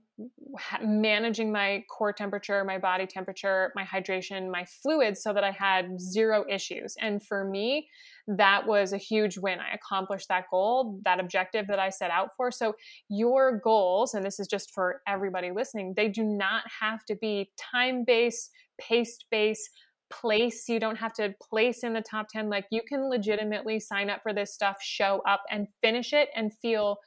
managing my core temperature, my body temperature, my hydration, my fluids so that I had zero issues. And for me, that was a huge win. I accomplished that goal, that objective that I set out for. So, your goals, and this is just for everybody listening, they do not have to be time based, pace based, place. You don't have to place in the top 10. Like you can legitimately sign up for this stuff, show up and finish it and feel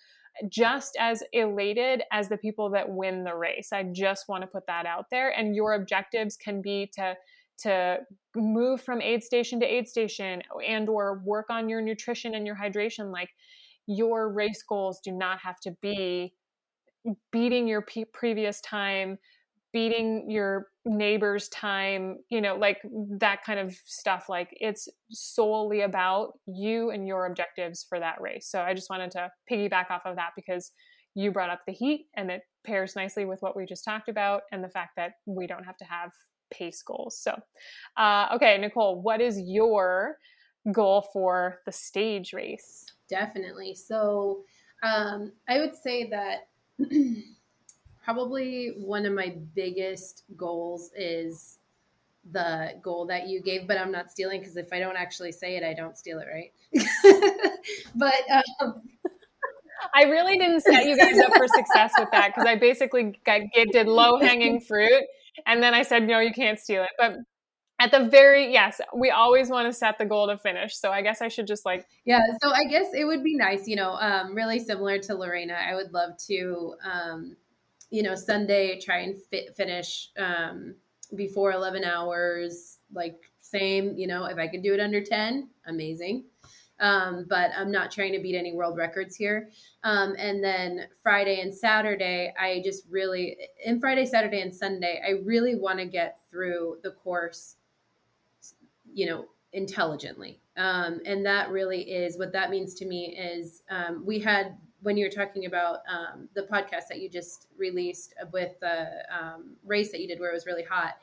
just as elated as the people that win the race. I just want to put that out there. And your objectives can be to to move from aid station to aid station and or work on your nutrition and your hydration like your race goals do not have to be beating your p- previous time beating your neighbor's time, you know, like that kind of stuff. Like it's solely about you and your objectives for that race. So I just wanted to piggyback off of that because you brought up the heat and it pairs nicely with what we just talked about and the fact that we don't have to have pace goals. So, uh, okay, Nicole, what is your goal for the stage race? Definitely. So, um, I would say that probably one of my biggest goals is the goal that you gave, but I'm not stealing because if I don't actually say it, I don't steal it, right? but um, I really didn't set you guys up for success with that because I basically got, did low hanging fruit, and then I said no, you can't steal it. But at the very yes, we always want to set the goal to finish. So I guess I should just like yeah. So I guess it would be nice, you know, um, really similar to Lorena. I would love to. Um, you know, Sunday, try and fit, finish um, before 11 hours, like same, you know, if I could do it under 10, amazing. Um, but I'm not trying to beat any world records here. Um, and then Friday and Saturday, I just really, in Friday, Saturday, and Sunday, I really want to get through the course, you know, intelligently. Um, and that really is what that means to me is um, we had when you were talking about um, the podcast that you just released with the um, race that you did where it was really hot,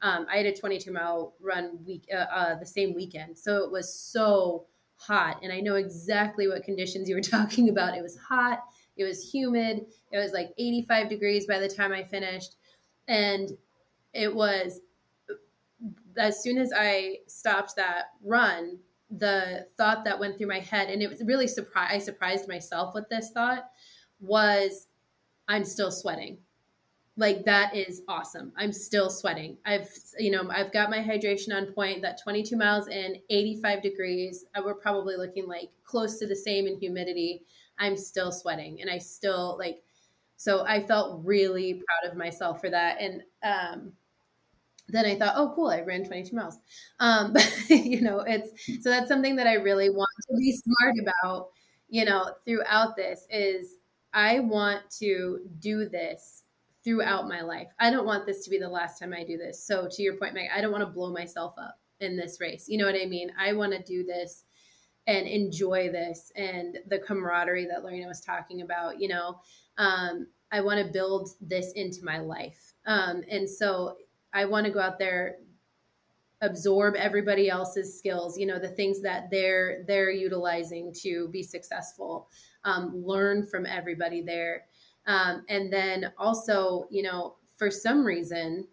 um, I had a 22 mile run week uh, uh, the same weekend, so it was so hot, and I know exactly what conditions you were talking about. It was hot, it was humid, it was like 85 degrees by the time I finished, and it was as soon as I stopped that run, the thought that went through my head, and it was really surprised. I surprised myself with this thought was, I'm still sweating. Like that is awesome. I'm still sweating. I've you know I've got my hydration on point. That 22 miles in, 85 degrees. We're probably looking like close to the same in humidity. I'm still sweating, and I still like. So I felt really proud of myself for that, and um, then I thought, oh, cool, I ran 22 miles. Um, but, you know, it's so that's something that I really want to be smart about, you know, throughout this is I want to do this throughout my life. I don't want this to be the last time I do this. So, to your point, Meg, I don't want to blow myself up in this race. You know what I mean? I want to do this and enjoy this and the camaraderie that Lorena was talking about. You know, um, I want to build this into my life. Um, and so I want to go out there, absorb everybody else's skills, you know, the things that they're they're utilizing to be successful, um, learn from everybody there. Um, and then also, you know, for some reason,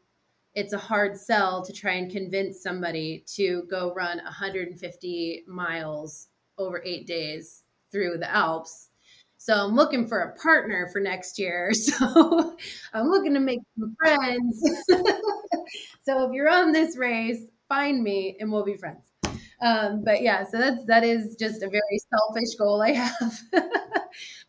it's a hard sell to try and convince somebody to go run 150 miles over eight days through the Alps. So I'm looking for a partner for next year. So I'm looking to make some friends. so if you're on this race, find me and we'll be friends. Um, but yeah, so that's that is just a very selfish goal I have.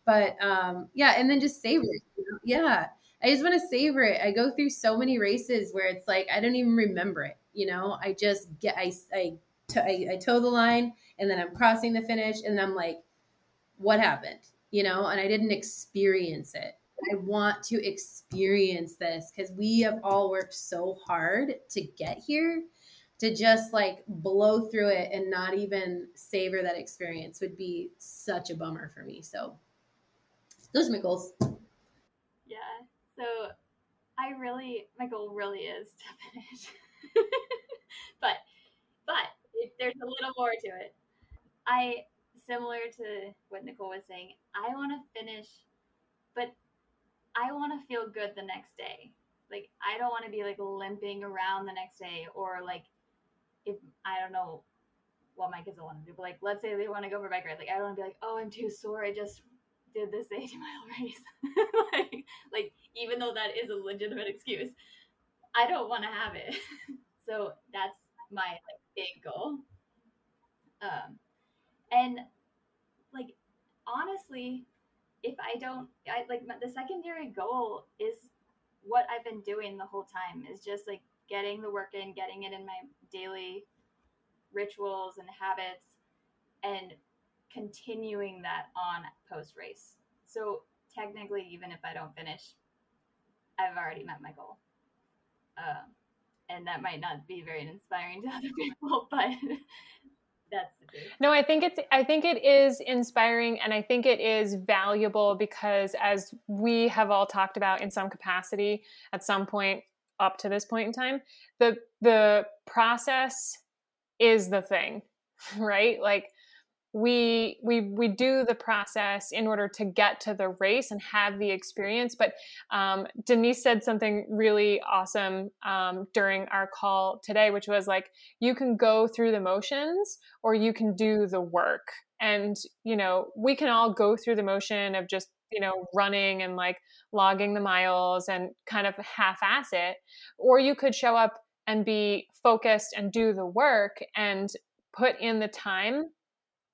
but um, yeah, and then just savor it. Yeah, I just want to savor it. I go through so many races where it's like I don't even remember it. You know, I just get I I, t- I, I toe the line and then I'm crossing the finish and I'm like, what happened? You know, and I didn't experience it. I want to experience this because we have all worked so hard to get here. To just like blow through it and not even savor that experience would be such a bummer for me. So, those are my goals. Yeah. So I really, my goal really is to finish. but, but there's a little more to it. I, similar to what Nicole was saying, I want to finish, but I want to feel good the next day. Like, I don't want to be like limping around the next day or like, if I don't know what my kids will want to do, but like, let's say they want to go for a bike ride. Like, I don't want to be like, oh, I'm too sore. I just did this 80 mile race. like, like, even though that is a legitimate excuse, I don't want to have it. so that's my like big goal. Um, and like honestly, if I don't, I like the secondary goal is what I've been doing the whole time is just like getting the work in, getting it in my daily rituals and habits, and continuing that on post race. So technically, even if I don't finish, I've already met my goal. Um, and that might not be very inspiring to other people, but that's the truth. No, I think it's I think it is inspiring and I think it is valuable because as we have all talked about in some capacity at some point up to this point in time, the the process is the thing, right? Like we we we do the process in order to get to the race and have the experience but um, denise said something really awesome um, during our call today which was like you can go through the motions or you can do the work. And you know we can all go through the motion of just you know running and like logging the miles and kind of half-ass it or you could show up and be focused and do the work and put in the time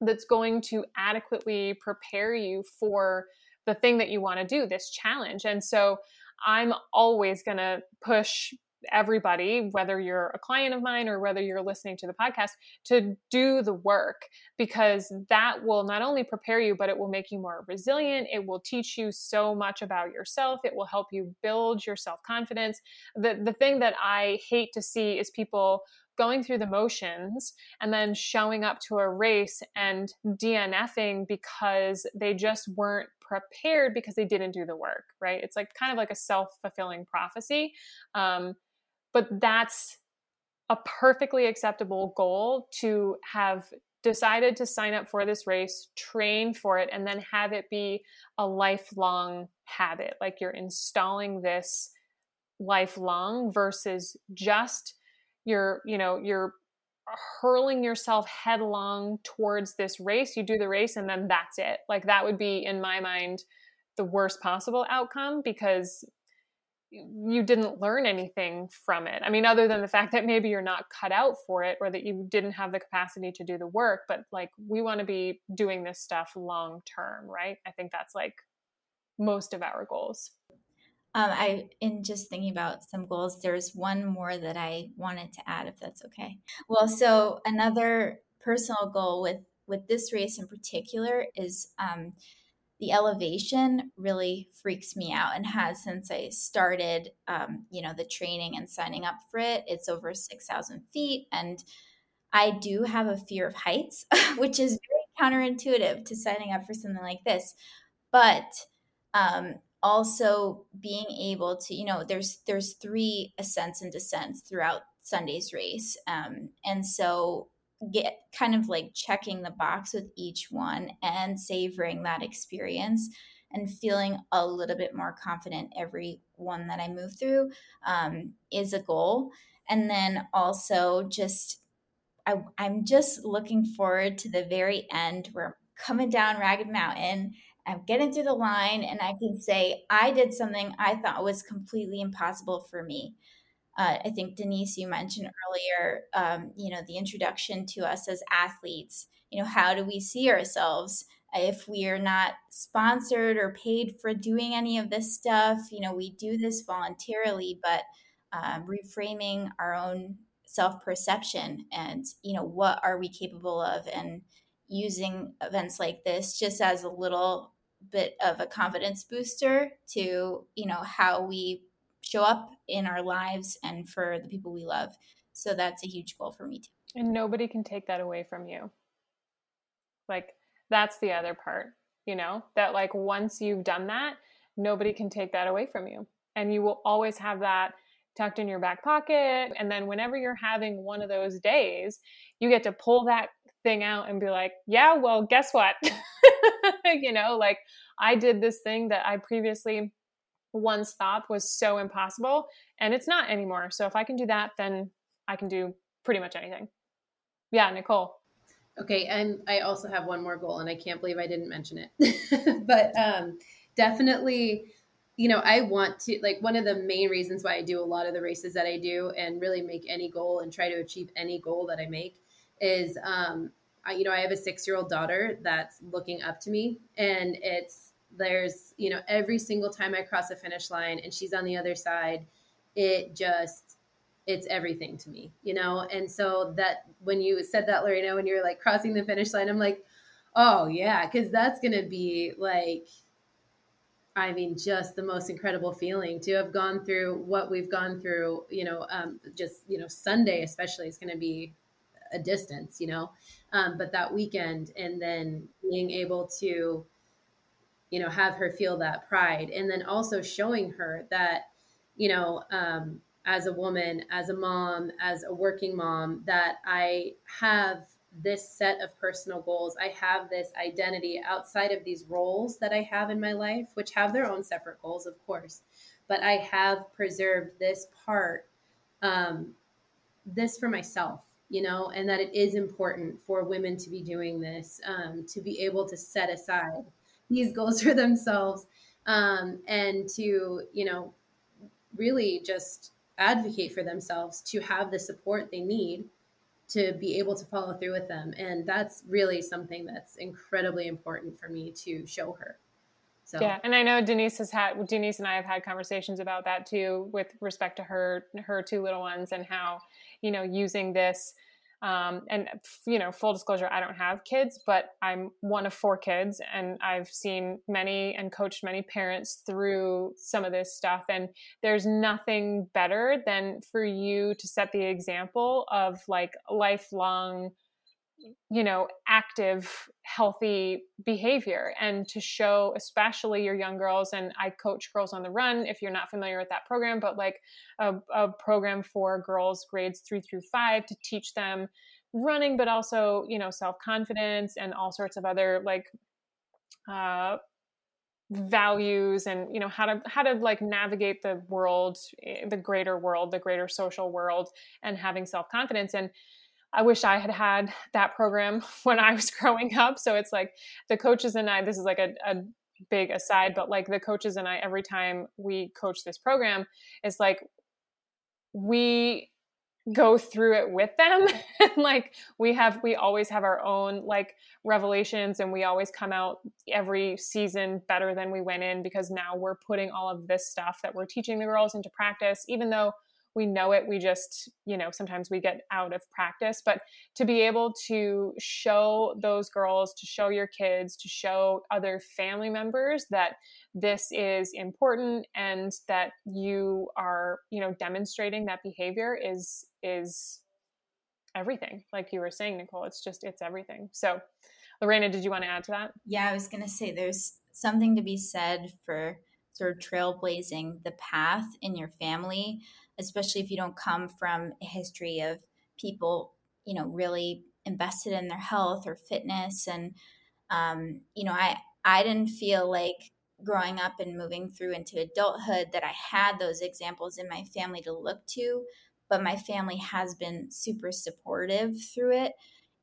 that's going to adequately prepare you for the thing that you want to do, this challenge. And so I'm always going to push everybody, whether you're a client of mine or whether you're listening to the podcast, to do the work because that will not only prepare you, but it will make you more resilient. It will teach you so much about yourself. It will help you build your self confidence. The, the thing that I hate to see is people going through the motions and then showing up to a race and DNFing because they just weren't prepared because they didn't do the work, right? It's like kind of like a self fulfilling prophecy. Um, but that's a perfectly acceptable goal to have decided to sign up for this race, train for it, and then have it be a lifelong habit. Like you're installing this lifelong versus just you're you know you're hurling yourself headlong towards this race you do the race and then that's it like that would be in my mind the worst possible outcome because you didn't learn anything from it. I mean, other than the fact that maybe you're not cut out for it or that you didn't have the capacity to do the work, but like we want to be doing this stuff long term, right? I think that's like most of our goals. Um, I in just thinking about some goals, there's one more that I wanted to add, if that's okay. Well, so another personal goal with with this race in particular is um, the elevation really freaks me out and has since I started, um, you know, the training and signing up for it. It's over six thousand feet, and I do have a fear of heights, which is very counterintuitive to signing up for something like this. But um, also being able to, you know, there's there's three ascents and descents throughout Sunday's race, um, and so get kind of like checking the box with each one and savoring that experience and feeling a little bit more confident every one that I move through um, is a goal. And then also just I, I'm just looking forward to the very end where I'm coming down Ragged Mountain. I'm getting through the line, and I can say I did something I thought was completely impossible for me. Uh, I think Denise, you mentioned earlier, um, you know, the introduction to us as athletes. You know, how do we see ourselves if we are not sponsored or paid for doing any of this stuff? You know, we do this voluntarily, but um, reframing our own self perception and you know what are we capable of and using events like this just as a little bit of a confidence booster to you know how we show up in our lives and for the people we love. So that's a huge goal for me too. And nobody can take that away from you. Like that's the other part you know that like once you've done that nobody can take that away from you. And you will always have that tucked in your back pocket. And then whenever you're having one of those days, you get to pull that thing out and be like, yeah, well, guess what? you know, like I did this thing that I previously once thought was so impossible and it's not anymore. So if I can do that, then I can do pretty much anything. Yeah, Nicole. Okay, and I also have one more goal and I can't believe I didn't mention it. but um definitely you know, I want to like one of the main reasons why I do a lot of the races that I do and really make any goal and try to achieve any goal that I make is, um, I, you know, I have a six year old daughter that's looking up to me, and it's there's, you know, every single time I cross a finish line and she's on the other side, it just it's everything to me, you know. And so that when you said that, Lorena, when you're like crossing the finish line, I'm like, oh yeah, because that's gonna be like I mean, just the most incredible feeling to have gone through what we've gone through. You know, um, just you know, Sunday especially is going to be a distance. You know, um, but that weekend and then being able to, you know, have her feel that pride, and then also showing her that, you know, um, as a woman, as a mom, as a working mom, that I have this set of personal goals. I have this identity outside of these roles that I have in my life, which have their own separate goals, of course. But I have preserved this part, um, this for myself, you know, and that it is important for women to be doing this, um, to be able to set aside these goals for themselves, um, and to, you know, really just advocate for themselves to have the support they need to be able to follow through with them. And that's really something that's incredibly important for me to show her. So yeah, and I know Denise has had Denise and I have had conversations about that too, with respect to her her two little ones and how you know using this um, and you know, full disclosure, I don't have kids, but I'm one of four kids, and I've seen many and coached many parents through some of this stuff. And there's nothing better than for you to set the example of like lifelong you know active healthy behavior and to show especially your young girls and i coach girls on the run if you're not familiar with that program but like a, a program for girls grades three through five to teach them running but also you know self-confidence and all sorts of other like uh, values and you know how to how to like navigate the world eh, the greater world the greater social world and having self-confidence. And I wish I had had that program when I was growing up. So it's like the coaches and I, this is like a, a big aside, but like the coaches and I, every time we coach this program, it's like we go through it with them. and like we have, we always have our own like revelations and we always come out every season better than we went in because now we're putting all of this stuff that we're teaching the girls into practice, even though we know it we just you know sometimes we get out of practice but to be able to show those girls to show your kids to show other family members that this is important and that you are you know demonstrating that behavior is is everything like you were saying nicole it's just it's everything so Lorena, did you want to add to that? Yeah, I was going to say there's something to be said for sort of trailblazing the path in your family, especially if you don't come from a history of people, you know, really invested in their health or fitness. And, um, you know, I, I didn't feel like growing up and moving through into adulthood that I had those examples in my family to look to, but my family has been super supportive through it.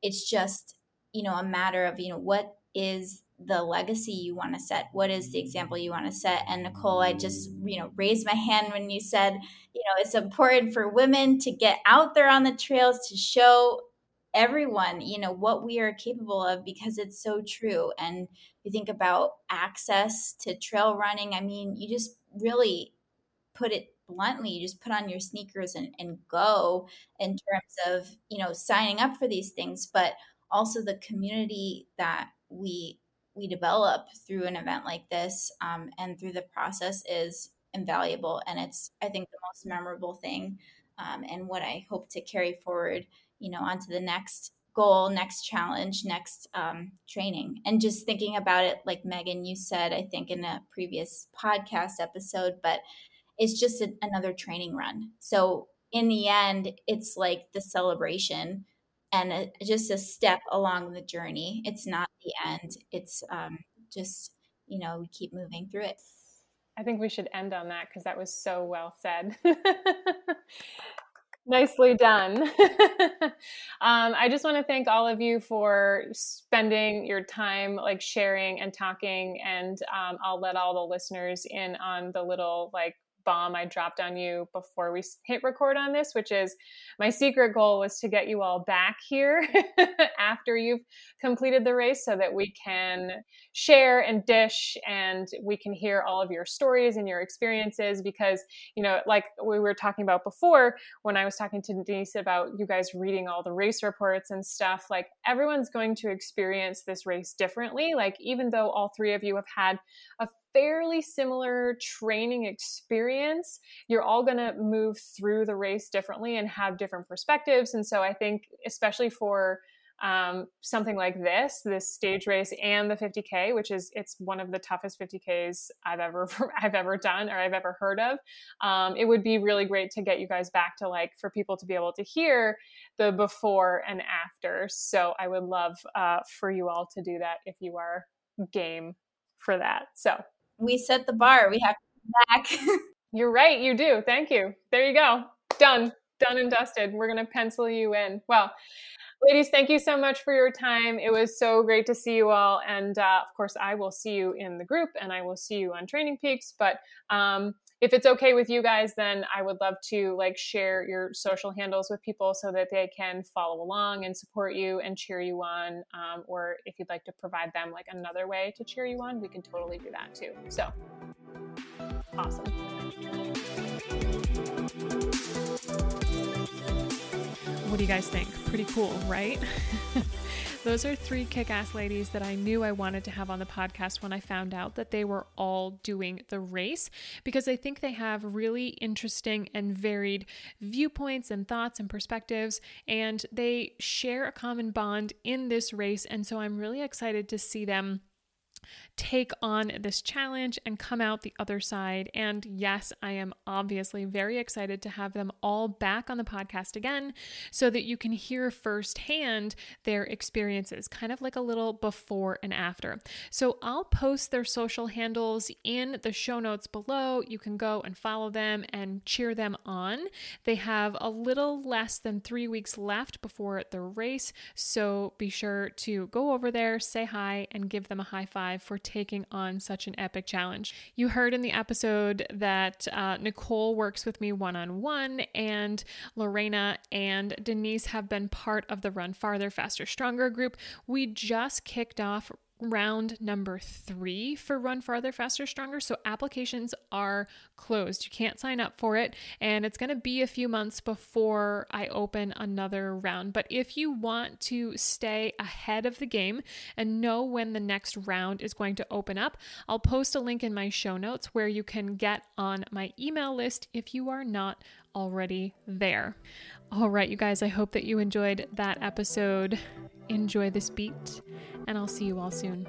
It's just, you know, a matter of, you know, what is the legacy you want to set what is the example you want to set? And nicole i just you know raised my hand when you said you know it's important for women to get out there on the trails to show everyone you know what we are capable of because it's so true. And you think about access to trail running i mean you just really put it bluntly you just put on your sneakers and, and go in terms of you know signing up for these things but also the community that we we develop through an event like this um, and through the process is invaluable and it's i think the most memorable thing um, and what i hope to carry forward you know onto the next goal next challenge next um, training and just thinking about it like megan you said i think in a previous podcast episode but it's just a, another training run so in the end it's like the celebration and a, just a step along the journey. It's not the end. It's um, just, you know, we keep moving through it. I think we should end on that because that was so well said. Nicely done. um, I just want to thank all of you for spending your time like sharing and talking, and um, I'll let all the listeners in on the little like bomb I dropped on you before we hit record on this, which is my secret goal was to get you all back here after you've completed the race so that we can share and dish and we can hear all of your stories and your experiences. Because, you know, like we were talking about before, when I was talking to Denise about you guys reading all the race reports and stuff, like everyone's going to experience this race differently. Like, even though all three of you have had a fairly similar training experience, you're all going to move through the race differently and have different perspectives. And so I think, especially for um, something like this, this stage race and the 50k, which is it's one of the toughest 50ks I've ever I've ever done or I've ever heard of. Um, it would be really great to get you guys back to like for people to be able to hear the before and after. So I would love uh, for you all to do that if you are game for that. So we set the bar. We have to come back. You're right. You do. Thank you. There you go. Done. Done and dusted. We're going to pencil you in. Well, ladies, thank you so much for your time. It was so great to see you all. And uh, of course, I will see you in the group and I will see you on Training Peaks. But um, if it's okay with you guys, then I would love to like share your social handles with people so that they can follow along and support you and cheer you on. Um, or if you'd like to provide them like another way to cheer you on, we can totally do that too. So awesome. What do you guys think? Pretty cool, right? Those are three kick ass ladies that I knew I wanted to have on the podcast when I found out that they were all doing the race because I think they have really interesting and varied viewpoints and thoughts and perspectives, and they share a common bond in this race. And so I'm really excited to see them take on this challenge and come out the other side. And yes, I am obviously very excited to have them all back on the podcast again so that you can hear firsthand their experiences, kind of like a little before and after. So I'll post their social handles in the show notes below. You can go and follow them and cheer them on. They have a little less than three weeks left before the race. So be sure to go over there, say hi, and give them a high five for taking on such an epic challenge. You heard in the episode that uh, Nicole works with me one on one, and Lorena and Denise have been part of the Run Farther, Faster, Stronger group. We just kicked off round number three for Run Farther, Faster, Stronger. So applications are closed. You can't sign up for it, and it's going to be a few months before I open another round. But if you want to stay ahead of the game and know when the next round is going to open up, I'll post a link in my show notes where you can get on my email list if you are not already there. All right, you guys, I hope that you enjoyed that episode enjoy this beat, and I'll see you all soon.